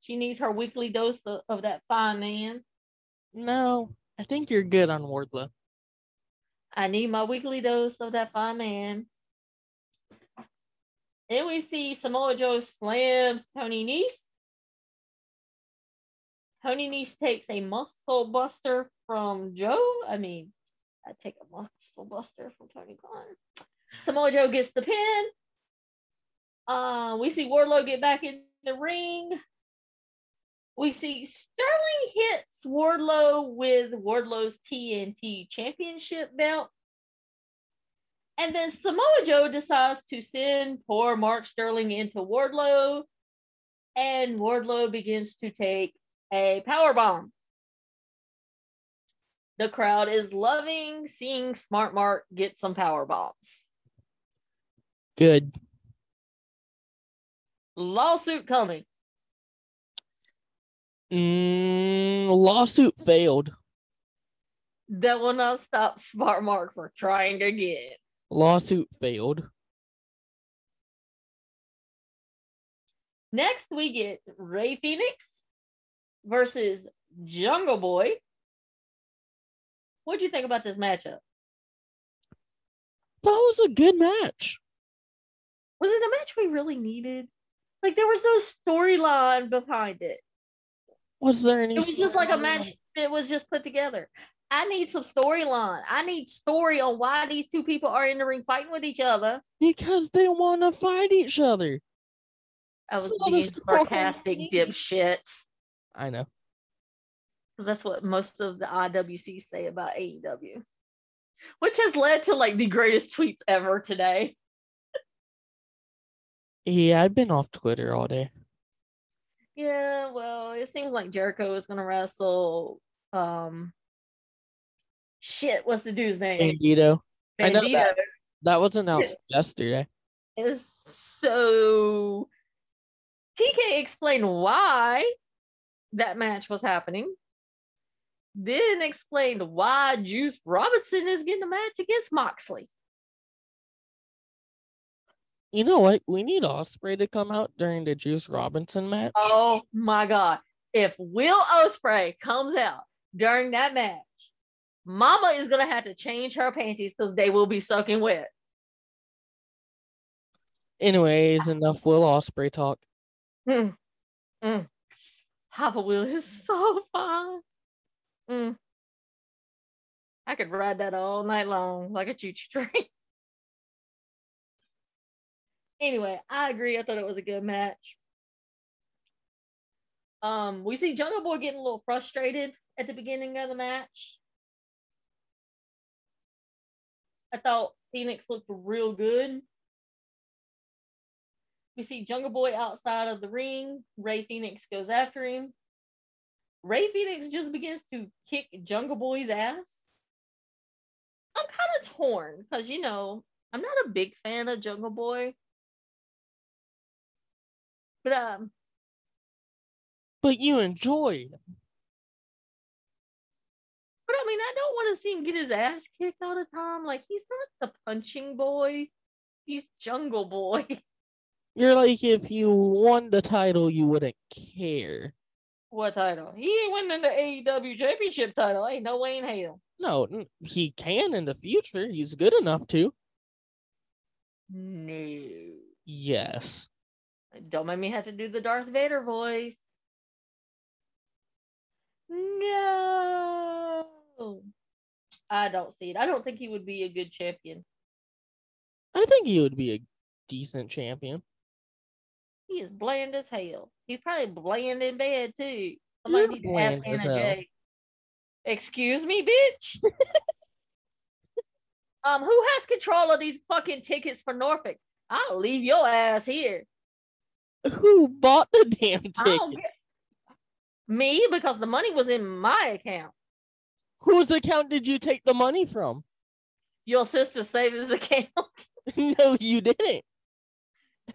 She needs her weekly dose of, of that fine man. No, I think you're good on Wardlow. I need my weekly dose of that fine man. Then we see Samoa Joe slams Tony Nese. Tony Nese takes a muscle buster from Joe. I mean, I take a muscle buster from Tony Khan. Samoa Joe gets the pin. Uh, we see Wardlow get back in the ring. We see Sterling hits Wardlow with Wardlow's TNT Championship belt. And then Samoa Joe decides to send poor Mark Sterling into Wardlow. And Wardlow begins to take a power bomb. The crowd is loving seeing Smart Mark get some power bombs. Good. Lawsuit coming. Mm, lawsuit failed. That will not stop Smart Mark from trying again. Lawsuit failed. Next, we get Rey Fenix versus Jungle Boy. What'd you think about this matchup? That was a good match. Was it a match we really needed? Like there was no storyline behind it. Was there any? It was just like a match that was just put together. I need some storyline. I need story on why these two people are in the ring fighting with each other. because they want to fight each other. I was So being sarcastic, dipshits. I know. because that's what most of the IWC say about AEW, which has led to like the greatest tweets ever today. Yeah, I've been off Twitter all day. Yeah, well, it seems like Jericho is gonna wrestle. Um, shit, what's the dude's name? Bandito. I know that. That was announced yesterday. is so. TK explained why that match was happening. Then explained why Juice Robinson is getting a match against Moxley. You know what? We need Ospreay to come out during the Juice Robinson match. Oh my god. If Will Ospreay comes out during that match, Mama is gonna have to change her panties because they will be soaking wet. Anyways, enough Will Ospreay talk. Mm. Mm. Papa Will is <laughs> so fun. Mm. I could ride that all night long like a choo-choo train. <laughs> anyway, I agree. I thought it was a good match. Um, we see Jungle Boy getting a little frustrated at the beginning of the match. I thought Fenix looked real good. We see Jungle Boy outside of the ring. Rey Fenix goes after him. Rey Fenix just begins to kick Jungle Boy's ass. I'm kind of torn because, you know, I'm not a big fan of Jungle Boy. But um, But you enjoyed. but I mean, I don't want to see him get his ass kicked all the time. Like he's not the punching boy. He's Jungle Boy. <laughs> You're like if you won the title, you wouldn't care. what title? He ain't winning the AEW championship title. Ain't no way in hell. No, he can in the future. He's good enough to. No. Yes. Don't make me have to do the Darth Vader voice. No. I don't see it. I don't think he would be a good champion. I think he would be a decent champion. He is bland as hell. He's probably bland in bed too. Somebody You're need to ask bland as Anna hell. Excuse me, bitch. <laughs> um, who has control of these fucking tickets for Norfolk? I'll leave your ass here. Who bought the damn ticket? Me, because the money was in my account. Whose account did you take the money from? Your sister's savings <laughs> account. <laughs> no, you didn't.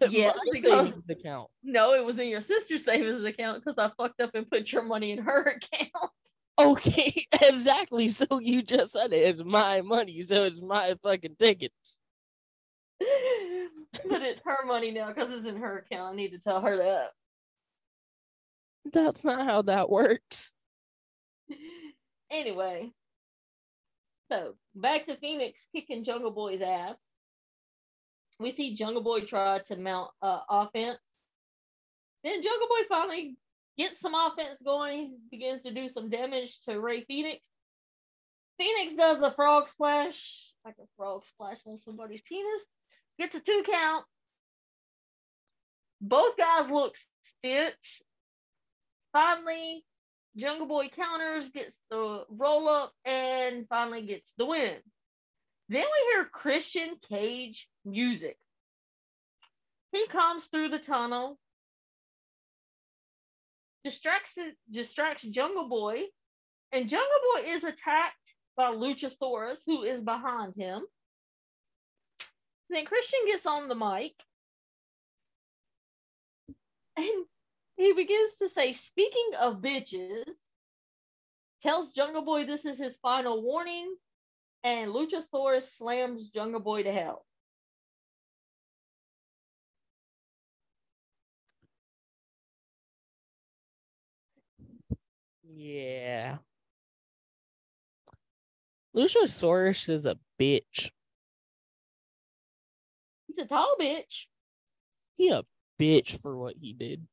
<laughs> My because- account. No, it was in your sister's savings account because I fucked up and put your money in her <laughs> account. Okay, <laughs> exactly. So you just said it. It's my money, so it's my fucking tickets. but it's her money now because it's in her account. I need to tell her that. That's not how that works. Anyway, so back to Fenix kicking Jungle Boy's ass. We see Jungle Boy try to mount uh, offense. Then Jungle Boy finally gets some offense going. He begins to do some damage to Rey Fenix. Fenix does a frog splash, like a frog splash on somebody's penis. Gets a two count. Both guys look spits. Finally, Jungle Boy counters, gets the roll up, and finally gets the win. Then we hear Christian Cage music. He comes through the tunnel, distracts the, distracts Jungle Boy, and Jungle Boy is attacked by Luchasaurus, who is behind him. Then Christian gets on the mic and he begins to say, Speaking of bitches, tells Jungle Boy this is his final warning, and Luchasaurus slams Jungle Boy to hell. Yeah. Luchasaurus is a bitch. He's a tall bitch. He a bitch for what he did.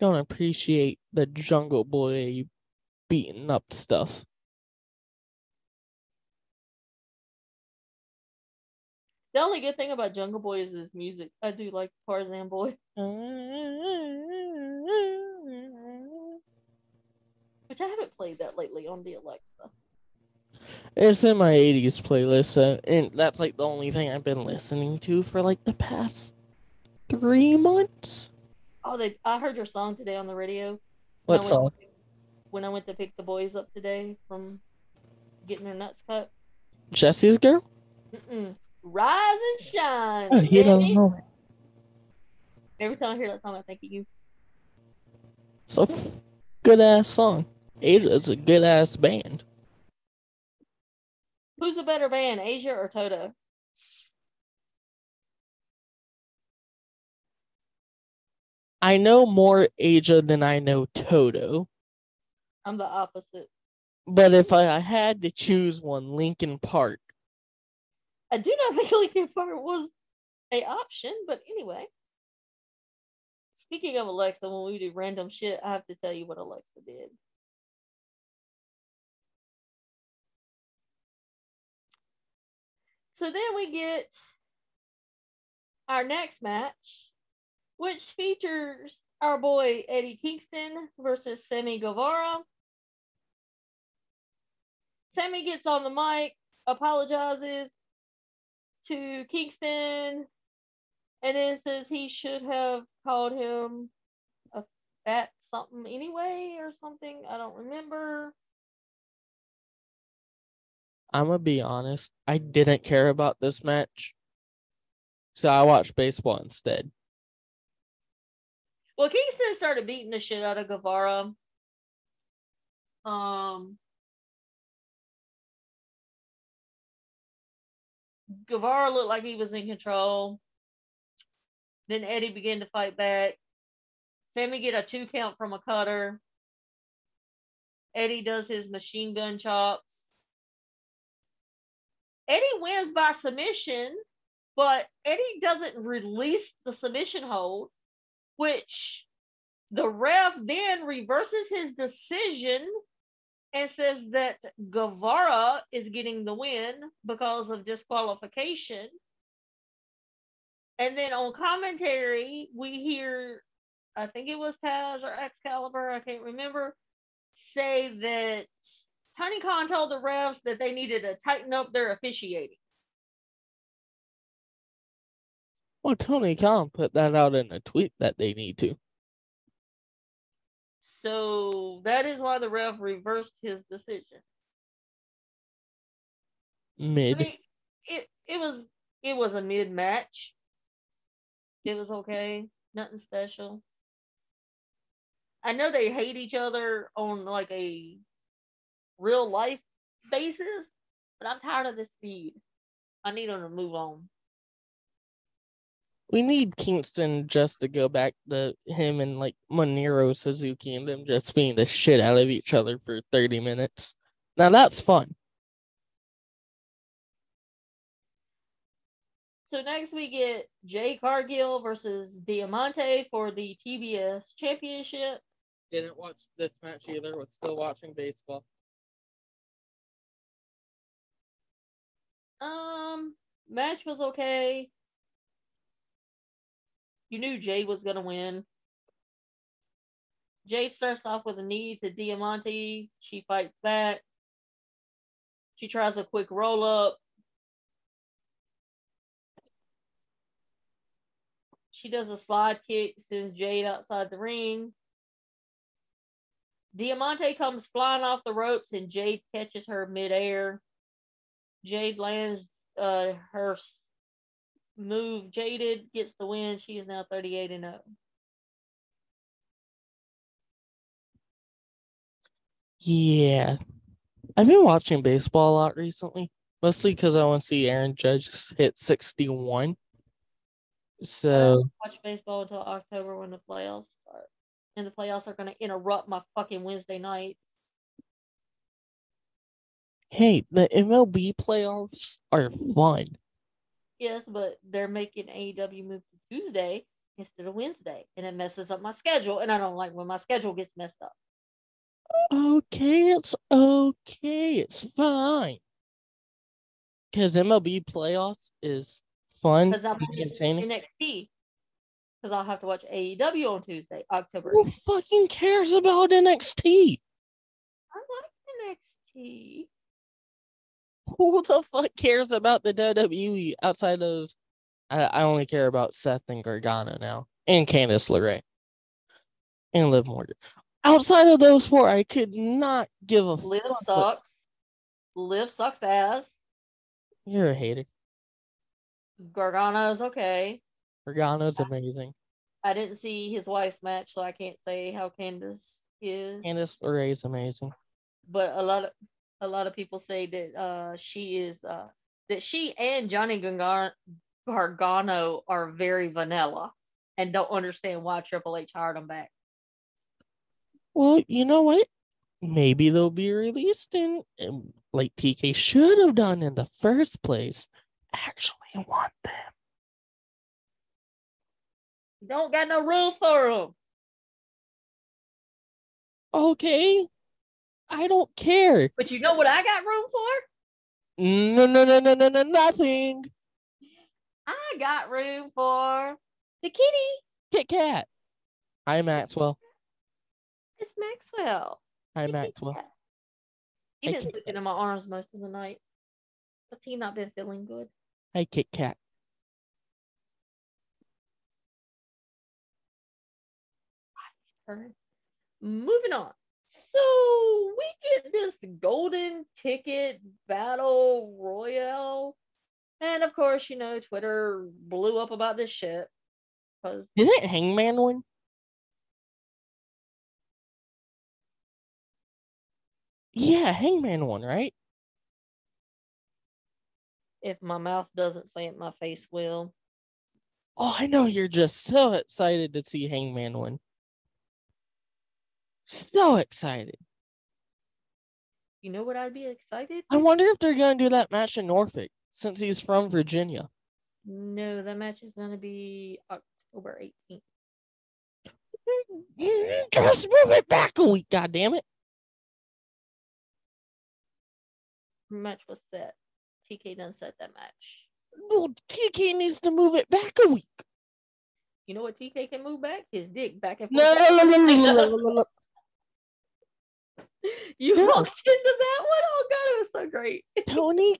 Don't appreciate the Jungle Boy beating up stuff. The only good thing about Jungle Boy is his music. I do like Tarzan Boy. <laughs> Which I haven't played that lately on the Alexa. It's in my 80s playlist, and that's like the only thing I've been listening to for like the past three months. Oh, they! I heard your song today on the radio. What song? When I went to pick the boys up today from getting their nuts cut. Jesse's girl. Mm-mm. Rise and shine. Oh, he don't know it. Every time I hear that song, I think of you. It's a f- good ass song. Asia is a good ass band. Who's a better band, Asia or Toto? I know more Asia than I know Toto. I'm the opposite. But if I had to choose one, Linkin Park. I do not <laughs> think Linkin Park was a option, but anyway. Speaking of Alexa, when we do random shit, I have to tell you what Alexa did. So then we get our next match, which features our boy Eddie Kingston versus Sammy Guevara. Sammy gets on the mic, apologizes to Kingston, and then says he should have called him a fat something anyway or something. I don't remember. I'm gonna be honest, I didn't care about this match. So I watched baseball instead. Well, Kingston started beating the shit out of Guevara. Um, Guevara looked like he was in control. Then Eddie began to fight back. Sammy get a two count from a cutter. Eddie does his machine gun chops. Eddie wins by submission, but Eddie doesn't release the submission hold, which the ref then reverses his decision and says that Guevara is getting the win because of disqualification. And then on commentary, we hear, I think it was Taz or Excalibur, I can't remember, say that Tony Khan told the refs that they needed to tighten up their officiating. Well, Tony Khan put that out in a tweet that they need to. So that is why the ref reversed his decision. Mid. I mean, it it was it was a mid match. It was okay, nothing special. I know they hate each other on like a real life basis, but I'm tired of this feud. I need them to move on. We need Kingston just to go back to him and like Minoru Suzuki and them just being the shit out of each other for 30 minutes. Now that's fun. So next we get Jade Cargill versus Diamante for the TBS Championship. Didn't watch this match either. Was still watching baseball. Um, match was okay. You knew Jay was gonna win. Jay starts off with a knee to Diamante. She fights back. She tries a quick roll up. She does a slide kick, sends Jade outside the ring. Diamante comes flying off the ropes and Jade catches her midair. Jade lands uh, her move. Jaded gets the win. She is now 38 and 0. Yeah. I've been watching baseball a lot recently, mostly because I want to see Aaron Judge hit 61. So watch baseball until October when the playoffs start. And the playoffs are going to interrupt my fucking Wednesday nights. Hey, the MLB playoffs are fun. Yes, but they're making AEW move to Tuesday instead of Wednesday, and it messes up my schedule. And I don't like when my schedule gets messed up. Okay, it's okay. It's fine. Because MLB playoffs is fun. Because I'll NXT. Because I'll have to watch AEW on Tuesday, October. Who fucking cares about NXT? I like NXT. Who the fuck cares about the WWE outside of? I, I only care about Seth and Gargano now, and Candice LeRae, and Liv Morgan. Outside of those four, I could not give a fuck. Liv fuck sucks. Liv sucks ass. You're a hater. Gargano's okay. Gargano's amazing. I didn't see his wife's match, so I can't say how Candice is. Candice LeRae is amazing. But a lot of a lot of people say that uh, she is uh, that she and Johnny Gargano are very vanilla and don't understand why Triple H hired them back. Well, you know what? Maybe they'll be released in, in like TK should have done in the first place. Actually, want them. Don't got no room for them. Okay, I don't care. But you know what I got room for? No, no, no, no, no, no, nothing. I got room for the kitty. Kit Kat. Hi, Maxwell. It's Maxwell. Hi, Maxwell. He's been sleeping in my arms most of the night. Has he not been feeling good? Hey, Kit Kat. Moving on. So we get this golden ticket battle royale. And of course, you know, Twitter blew up about this shit. Cause Didn't Hangman win? Yeah, Hangman won, right? If my mouth doesn't say it, my face will. Oh, I know you're just so excited to see Hangman win. So excited. You know what I'd be excited? I wonder if they're going to do that match in Norfolk since he's from Virginia. No, that match is going to be October 18th. Just move it back a week, God damn it! Match was set. TK done set that match. Well, TK needs to move it back a week. You know what TK can move back? His dick back and forth. No, no, no, no, no, no, no. <laughs> You yeah. walked into that one? Oh god, it was so great. <laughs> Tony,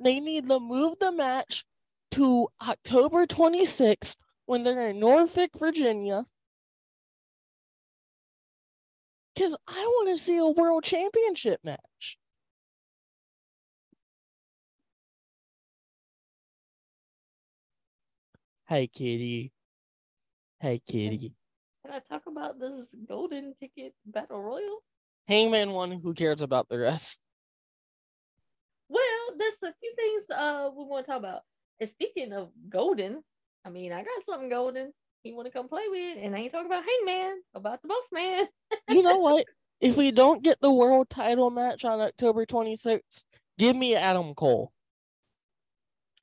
they need to move the match to October 26th when they're in Norfolk, Virginia. Because I want to see a world championship match. Hey, kitty. Hey, kitty. Can I talk about about this golden ticket battle royal? Hangman one, Who cares about the rest? Well, there's a few things uh we want to talk about. And speaking of golden, I mean, I got something golden. You want to come play with, and I ain't talking about Hangman, about the Boss Man. You know what? <laughs> if we don't get the world title match on October 26th, give me Adam Cole.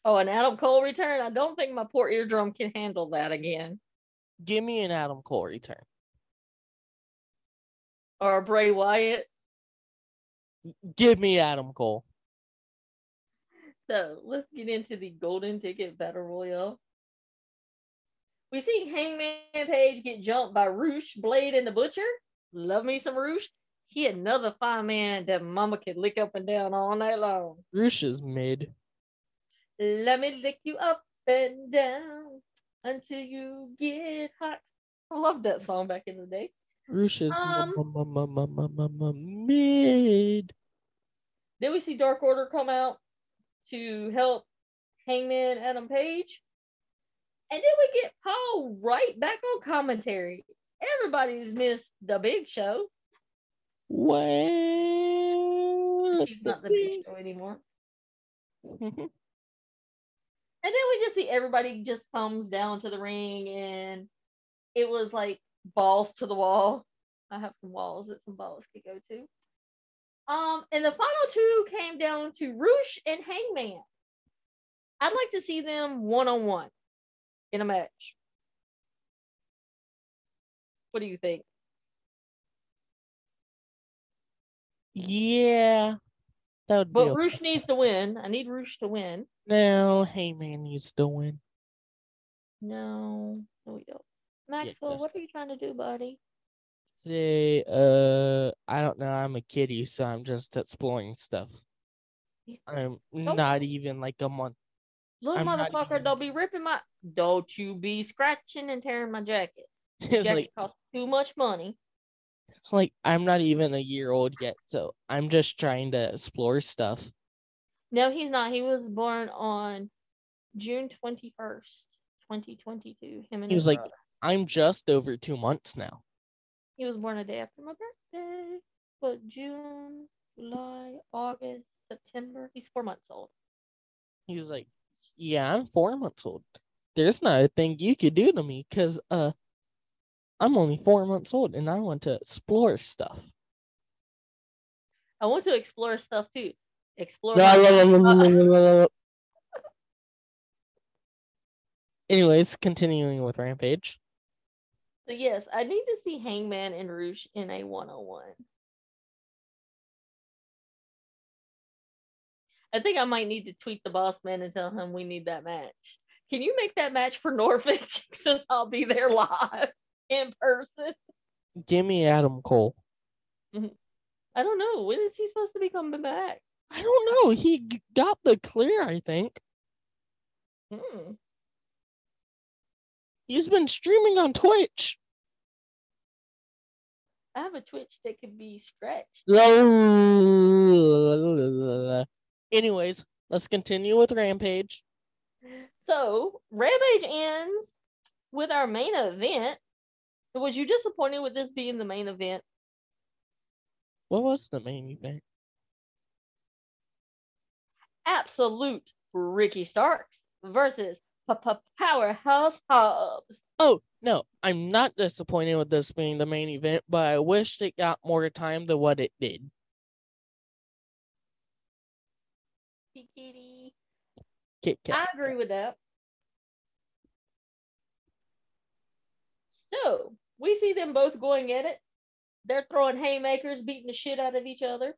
Oh, an Adam Cole return? I don't think my poor eardrum can handle that again. Give me an Adam Cole return. Or Bray Wyatt. Give me Adam Cole. So let's get into the golden ticket battle royal. We see Hangman Page get jumped by Roosh, Blade, and the Butcher. Love me some Roosh. He another fine man that Mama could lick up and down all night long. Roosh is mid. Let me lick you up and down until you get hot. I love that song back in the day. Is Um, mid. Then we see Dark Order come out to help Hangman Adam Page. And then we get Paul Wight back on commentary. Everybody's missed the big show. Well, He's not the big show anymore. <laughs> And then we just see everybody just comes down to the ring and it was like balls to the wall. I have some walls that some balls could go to. Um, and the final two came down to Roosh and Hangman. I'd like to see them one on one in a match. What do you think? yeah, that would be. But okay. Roosh needs to win. I need Roosh to win. No, Hangman needs to win. No, no, we don't. Maxwell, does. what are you trying to do, buddy? Say, uh, I don't know. I'm a kitty, so I'm just exploring stuff. I'm not even like a month. Little I'm motherfucker, even- don't be ripping my. Don't you be scratching and tearing my jacket. <laughs> It's jacket like costs too much money. it's like I'm not even a year old yet, so I'm just trying to explore stuff. No, he's not. He was born on June twenty first, twenty twenty two. Him and He was like, brother. I'm just over two months now. He was born a day after my birthday. But June, July, August, September. He's four months old. He was like, Yeah, I'm four months old. There's not a thing you could do to me because uh I'm only four months old and I want to explore stuff. I want to explore stuff too. Explore. Anyways, continuing with Rampage. So yes, I need to see Hangman and Roosh in a one on one. I think I might need to tweet the boss man and tell him we need that match. Can you make that match for <laughs> Norfolk? Since I'll be there live in person. Give me Adam Cole. I don't know. When is he supposed to be coming back? I don't know. He got the clear, I think. Hmm. He's been streaming on Twitch. I have a Twitch that could be scratched. <laughs> Anyways, let's continue with Rampage. So Rampage ends with our main event. Was you disappointed with this being the main event? What was the main event? absolute Ricky Starks versus Powerhouse Hobbs. Oh, no, I'm not disappointed with this being the main event, but I wished it got more time than what it did. Kitty. Kit Kat. I agree with that. So we see them both going at it. They're throwing haymakers, beating the shit out of each other.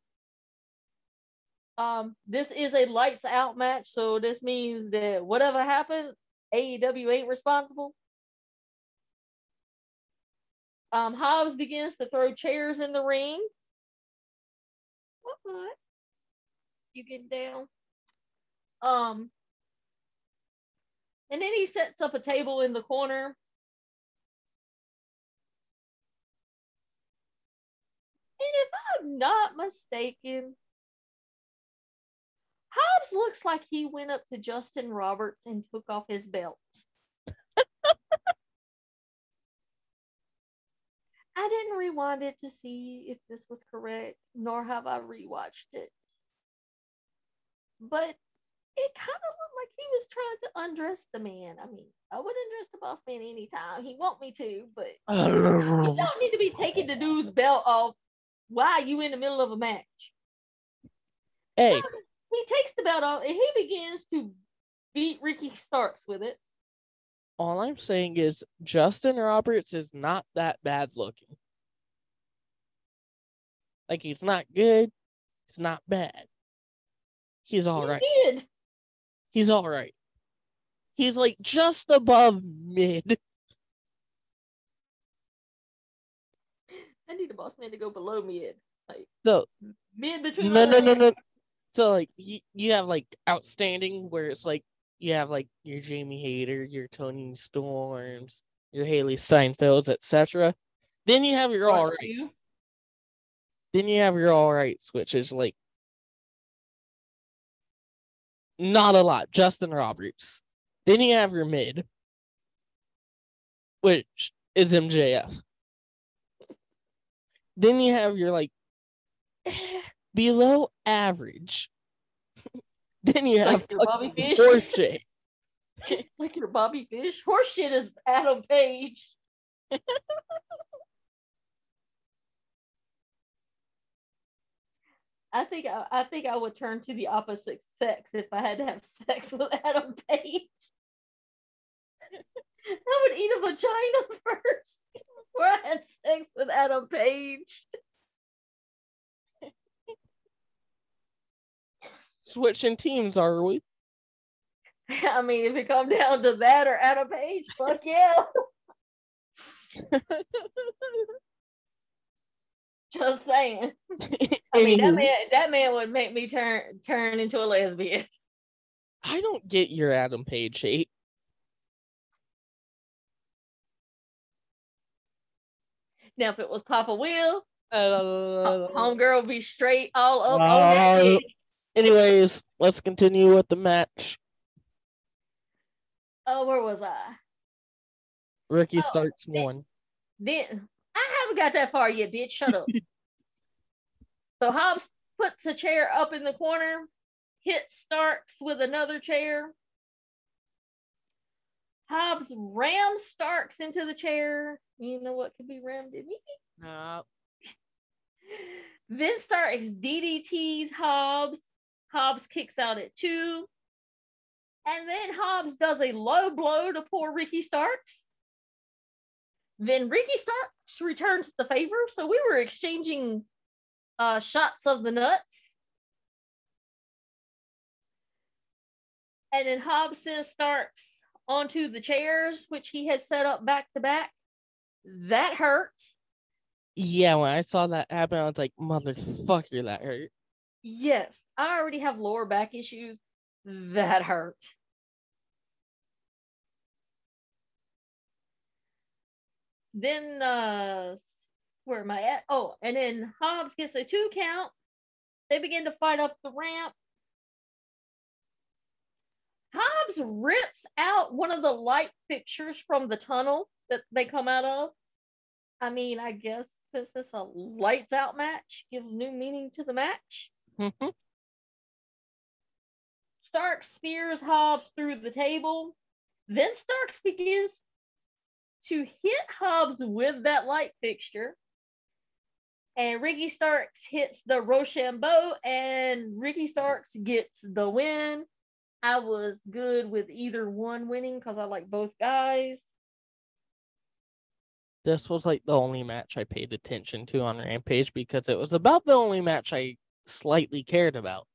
Um, this is a lights out match, so this means that whatever happens, AEW ain't responsible. Um, Hobbs begins to throw chairs in the ring. What? What? You get down. Um, and then he sets up a table in the corner. And if I'm not mistaken, Hobbs looks like he went up to Justin Roberts and took off his belt. <laughs> I didn't rewind it to see if this was correct, nor have I rewatched it. But it kind of looked like he was trying to undress the man. I mean, I would undress the boss man anytime he want me to, but <laughs> you don't need to be taking the dude's belt off while you in the middle of a match. Hey, He takes the belt off and he begins to beat Ricky Starks with it. all I'm saying is Justin Roberts is not that bad looking. Like he's not good, he's not bad. He's all he right. did. He's all right. He's like just above mid. I need a boss man to go below mid. Like So mid between no, no, no, no. So like you, you have like outstanding where it's like you have like your Jamie Hayter, your Toni Storms, your Hailee Steinfelds, etc. Then you have your all right. Then you have your all rights, which is like not a lot. Justin Roberts. Then you have your mid, which is MJF. Then you have your like below average. <laughs> then you have Like Bobby Fish? horseshit. <laughs> like your Bobby Fish. Horseshit is Adam Page. <laughs> I think I, I think I would turn to the opposite sex if I had to have sex with Adam Page. I would eat a vagina first before I had sex with Adam Page. Switching teams, are we? <laughs> I mean, if it come down to that or Adam Page, fuck yeah. <laughs> Just saying. I mean, that man, that man would make me turn turn into a lesbian. I don't get your Adam Page hate. Now, if it was Papa Will, Uh, homegirl would be straight all up on Uh, that dick. Anyways, let's continue with the match. Oh, where was I? Ricky Oh, starts they- one. Then I haven't got that far yet, bitch. Shut up. <laughs> so Hobbs puts a chair up in the corner, hits Starks with another chair. Hobbs rams Starks into the chair. You know what could be rammed in me? Uh, <laughs> Then Starks DDTs Hobbs. Hobbs kicks out at two. And then Hobbs does a low blow to poor Ricky Starks. Then Ricky Starks returns the favor. So we were exchanging uh, shots of the nuts. And then Hobbs sends Starks onto the chairs, which he had set up back to back. That hurts. yeah, when I saw that happen, I was like, motherfucker, that hurt. Yes, I already have lower back issues. That hurt. Then uh where am I at? Oh, and then Hobbs gets a two count. They begin to fight up the ramp. Hobbs rips out one of the light fixtures from the tunnel that they come out of. I mean, I guess since it's a lights out match, gives new meaning to the match. Mhm. Starks spears Hobbs through the table. Then Starks begins to hit Hobbs with that light fixture. And Ricky Starks hits the Roshambo, and Ricky Starks gets the win. I was good with either one winning because I like both guys. this was like the only match I paid attention to on Rampage because it was about the only match I slightly cared about.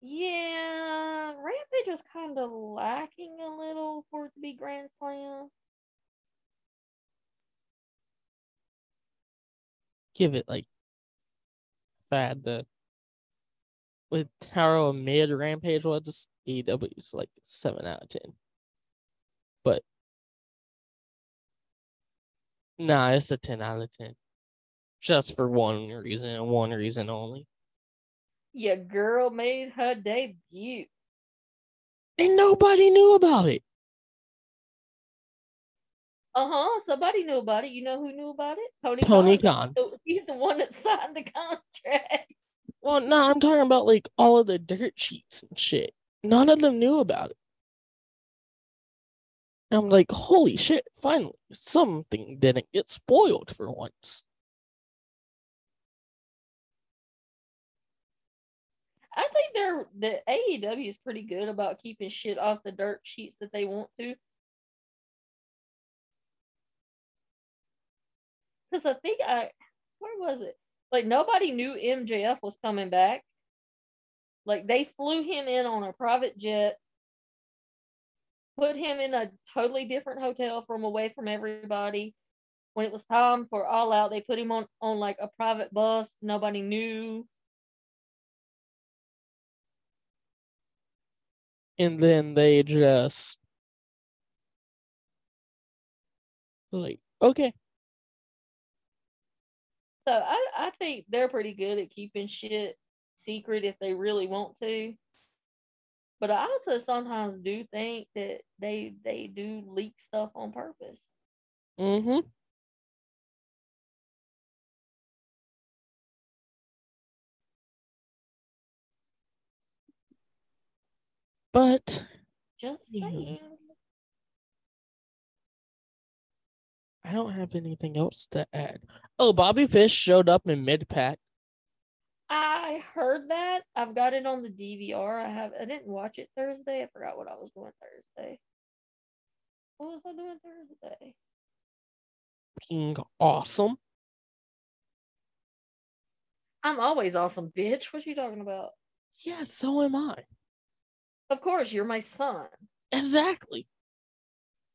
Yeah, Rampage was kind of lacking a little for it to be Grand Slam. Give it like if I had to with how mid Rampage was, AEW is like seven out of ten. But nah, it's a ten out of ten. Just for one reason and one reason only. Your girl made her debut. And nobody knew about it. Uh huh. Somebody knew about it. You know who knew about it? Tony. Tony Khan. Khan. He's the one that <laughs> signed the contract. Well, no, I'm talking about like all of the dirt sheets and shit. None of them knew about it. I'm like, holy shit, finally, something didn't get spoiled for once. I think they're the AEW is pretty good about keeping shit off the dirt sheets that they want to. Because I think I, where was it? Like nobody knew MJF was coming back. Like they flew him in on a private jet, put him in a totally different hotel from away from everybody. When it was time for All Out, they put him on on like a private bus. Nobody knew. And then they just like, okay, So I, I think they're pretty good at keeping shit secret if they really want to. But I also sometimes do think that they they do leak stuff on purpose. mm-hmm. But Just saying. I don't have anything else to add. Oh, Bobby Fish showed up in Impact. I heard that. I've got it on the DVR. I have I didn't watch it Thursday. I forgot what I was doing Thursday. What was I doing Thursday? being awesome. I'm always awesome, bitch. What you talking about? Yeah, so am I. Of course, you're my son. Exactly.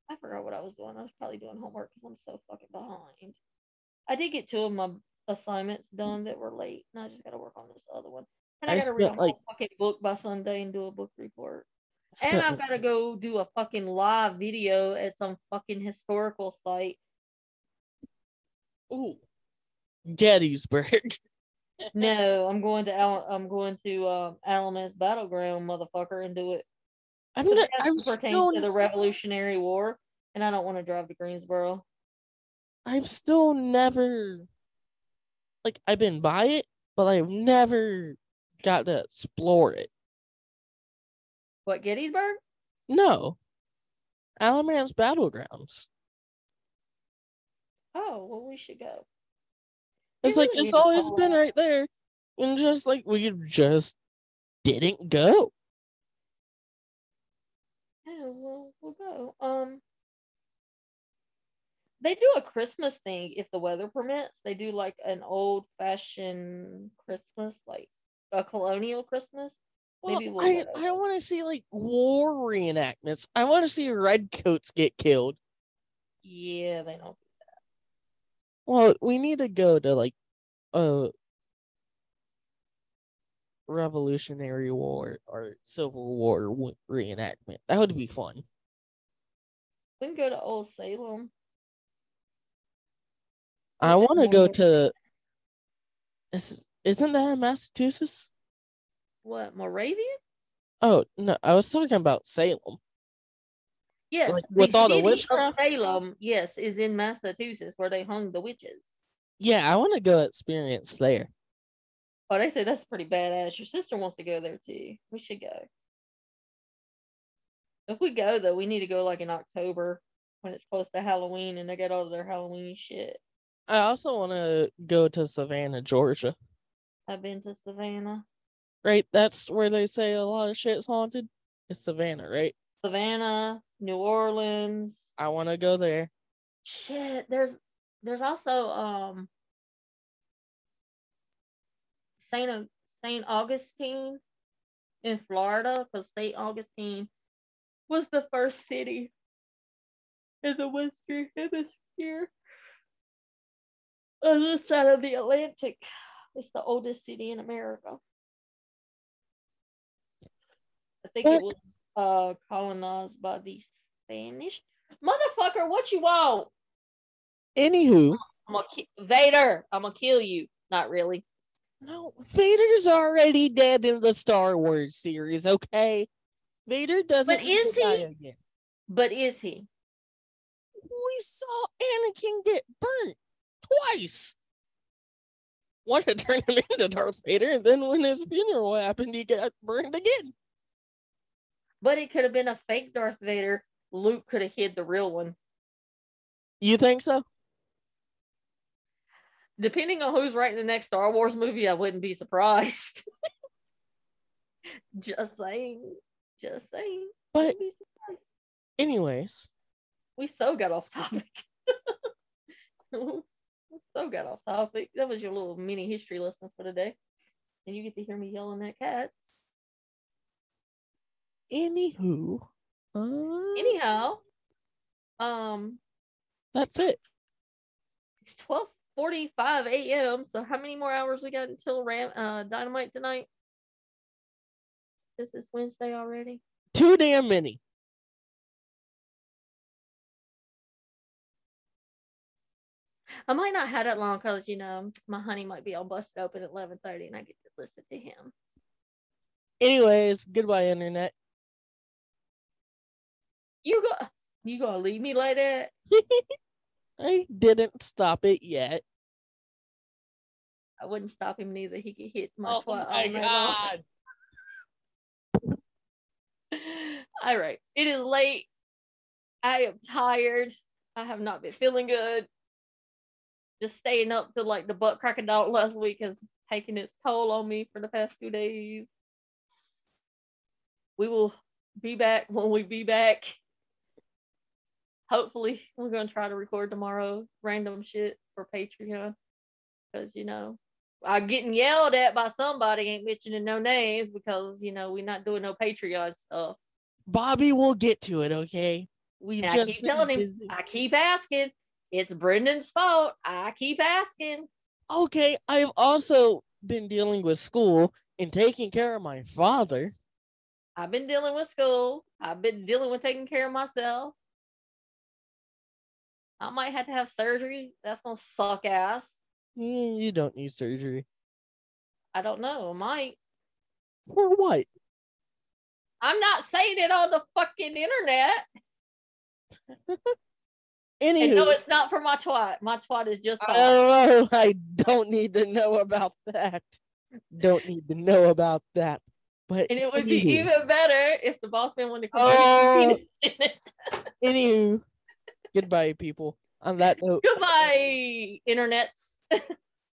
I forgot what I was doing. I was probably doing homework because I'm so fucking behind. I did get two of my assignments done that were late, and I just got to work on this other one. And I, I got to read a whole like- fucking book by Sunday and do a book report. And I've got to go do a fucking live video at some fucking historical site. Ooh. Gettysburg. <laughs> No, I'm going to Al- I'm going to um, Alamance Battleground, motherfucker, and do it. I'm 'Cause not, it has I'm to pertain still to the Revolutionary War, and I don't want to drive to Greensboro. I've still never like I've been by it, but I've never got to explore it. What Gettysburg? No. Alamance Battlegrounds. Oh, well, we should go. It's like it's always been right there. And just like we just didn't go. Oh, well, we'll go. Um, they do a Christmas thing if the weather permits. They do like an old fashioned Christmas, like a colonial Christmas. Well, Maybe we'll I, I want to see like war reenactments. I want to see redcoats get killed. Yeah, they don't. Well, we need to go to like a Revolutionary War or Civil War reenactment. That would be fun. We can go to Old Salem. I want to go to. Is, isn't that in Massachusetts? What Moravian? Oh no, I was talking about Salem. Yes, Like, the with all the witchcraft? of Salem. Yes, is in Massachusetts where they hung the witches. Yeah, I want to go experience there. Oh, they say that's pretty badass. Your sister wants to go there too. We should go. If we go though, we need to go like in October when it's close to Halloween and they get all of their Halloween shit. I also want to go to Savannah, Georgia. I've been to Savannah. Right, that's where they say a lot of shit's haunted. It's Savannah, right? Savannah, New Orleans. I want to go there. Shit, there's there's also um Saint Saint Augustine in Florida because Saint Augustine was the first city in the Western Hemisphere on the side of the Atlantic. It's the oldest city in America. I think it was uh colonized by the Spanish. Motherfucker, what you want? Anywho, I'm ki- Vader. I'm gonna kill you. Not really. no, Vader's already dead in the Star Wars series, okay? Vader doesn't But is he? again. But is he? We saw Anakin get burnt twice. <laughs> One to turn him into Darth Vader, and then when his funeral happened, he got burned again. But it could have been a fake Darth Vader. Luke could have hid the real one. You think so? Depending on who's writing the next Star Wars movie, I wouldn't be surprised. <laughs> Just saying. Just saying. But Wouldn't be surprised. anyways, we so got off topic. <laughs> so got off topic. That was your little mini history lesson for today. And you get to hear me yelling at cats. Anywho, uh, Anyhow, um, that's it. it's twelve forty five a.m. So how many more hours we got until Ram uh Dynamite tonight? This is Wednesday already. Too damn many. I might not have that long because you know my honey might be all busted open at eleven thirty, and I get to listen to him. Anyways, goodbye, internet. You go. You gonna leave me like that? <laughs> I didn't stop it yet. I wouldn't stop him neither. He could hit my Oh all my night long. god. <laughs> All right. It is late. I am tired. I have not been feeling good. Just staying up to like the butt cracking out <laughs> last week has taken its toll on me for the past two days. We will be back when we be back. Hopefully, <laughs> we're gonna try to record tomorrow random shit for Patreon. Because you know, I'm getting yelled at by somebody, ain't mentioning no names because you know we're not doing no Patreon stuff. Bobby will get to it, okay? We I keep telling him, busy. I keep asking. It's Brendan's fault. I keep asking. Okay, I've also been dealing with school and taking care of my father. I've been dealing with school. I've been dealing with taking care of myself. I might have to have surgery. That's gonna suck ass. Mm, You don't need surgery. I don't know. I might. For what? I'm not saying it on the fucking internet. <laughs> And Anywho, no, it's not for my twat. My twat is just don't. <laughs> I don't need to know about that. Don't need to know about that. But And it would be even better if the boss man wanted to come Oh. <laughs> anywho, goodbye, people. On that note, Goodbye, internets. <laughs>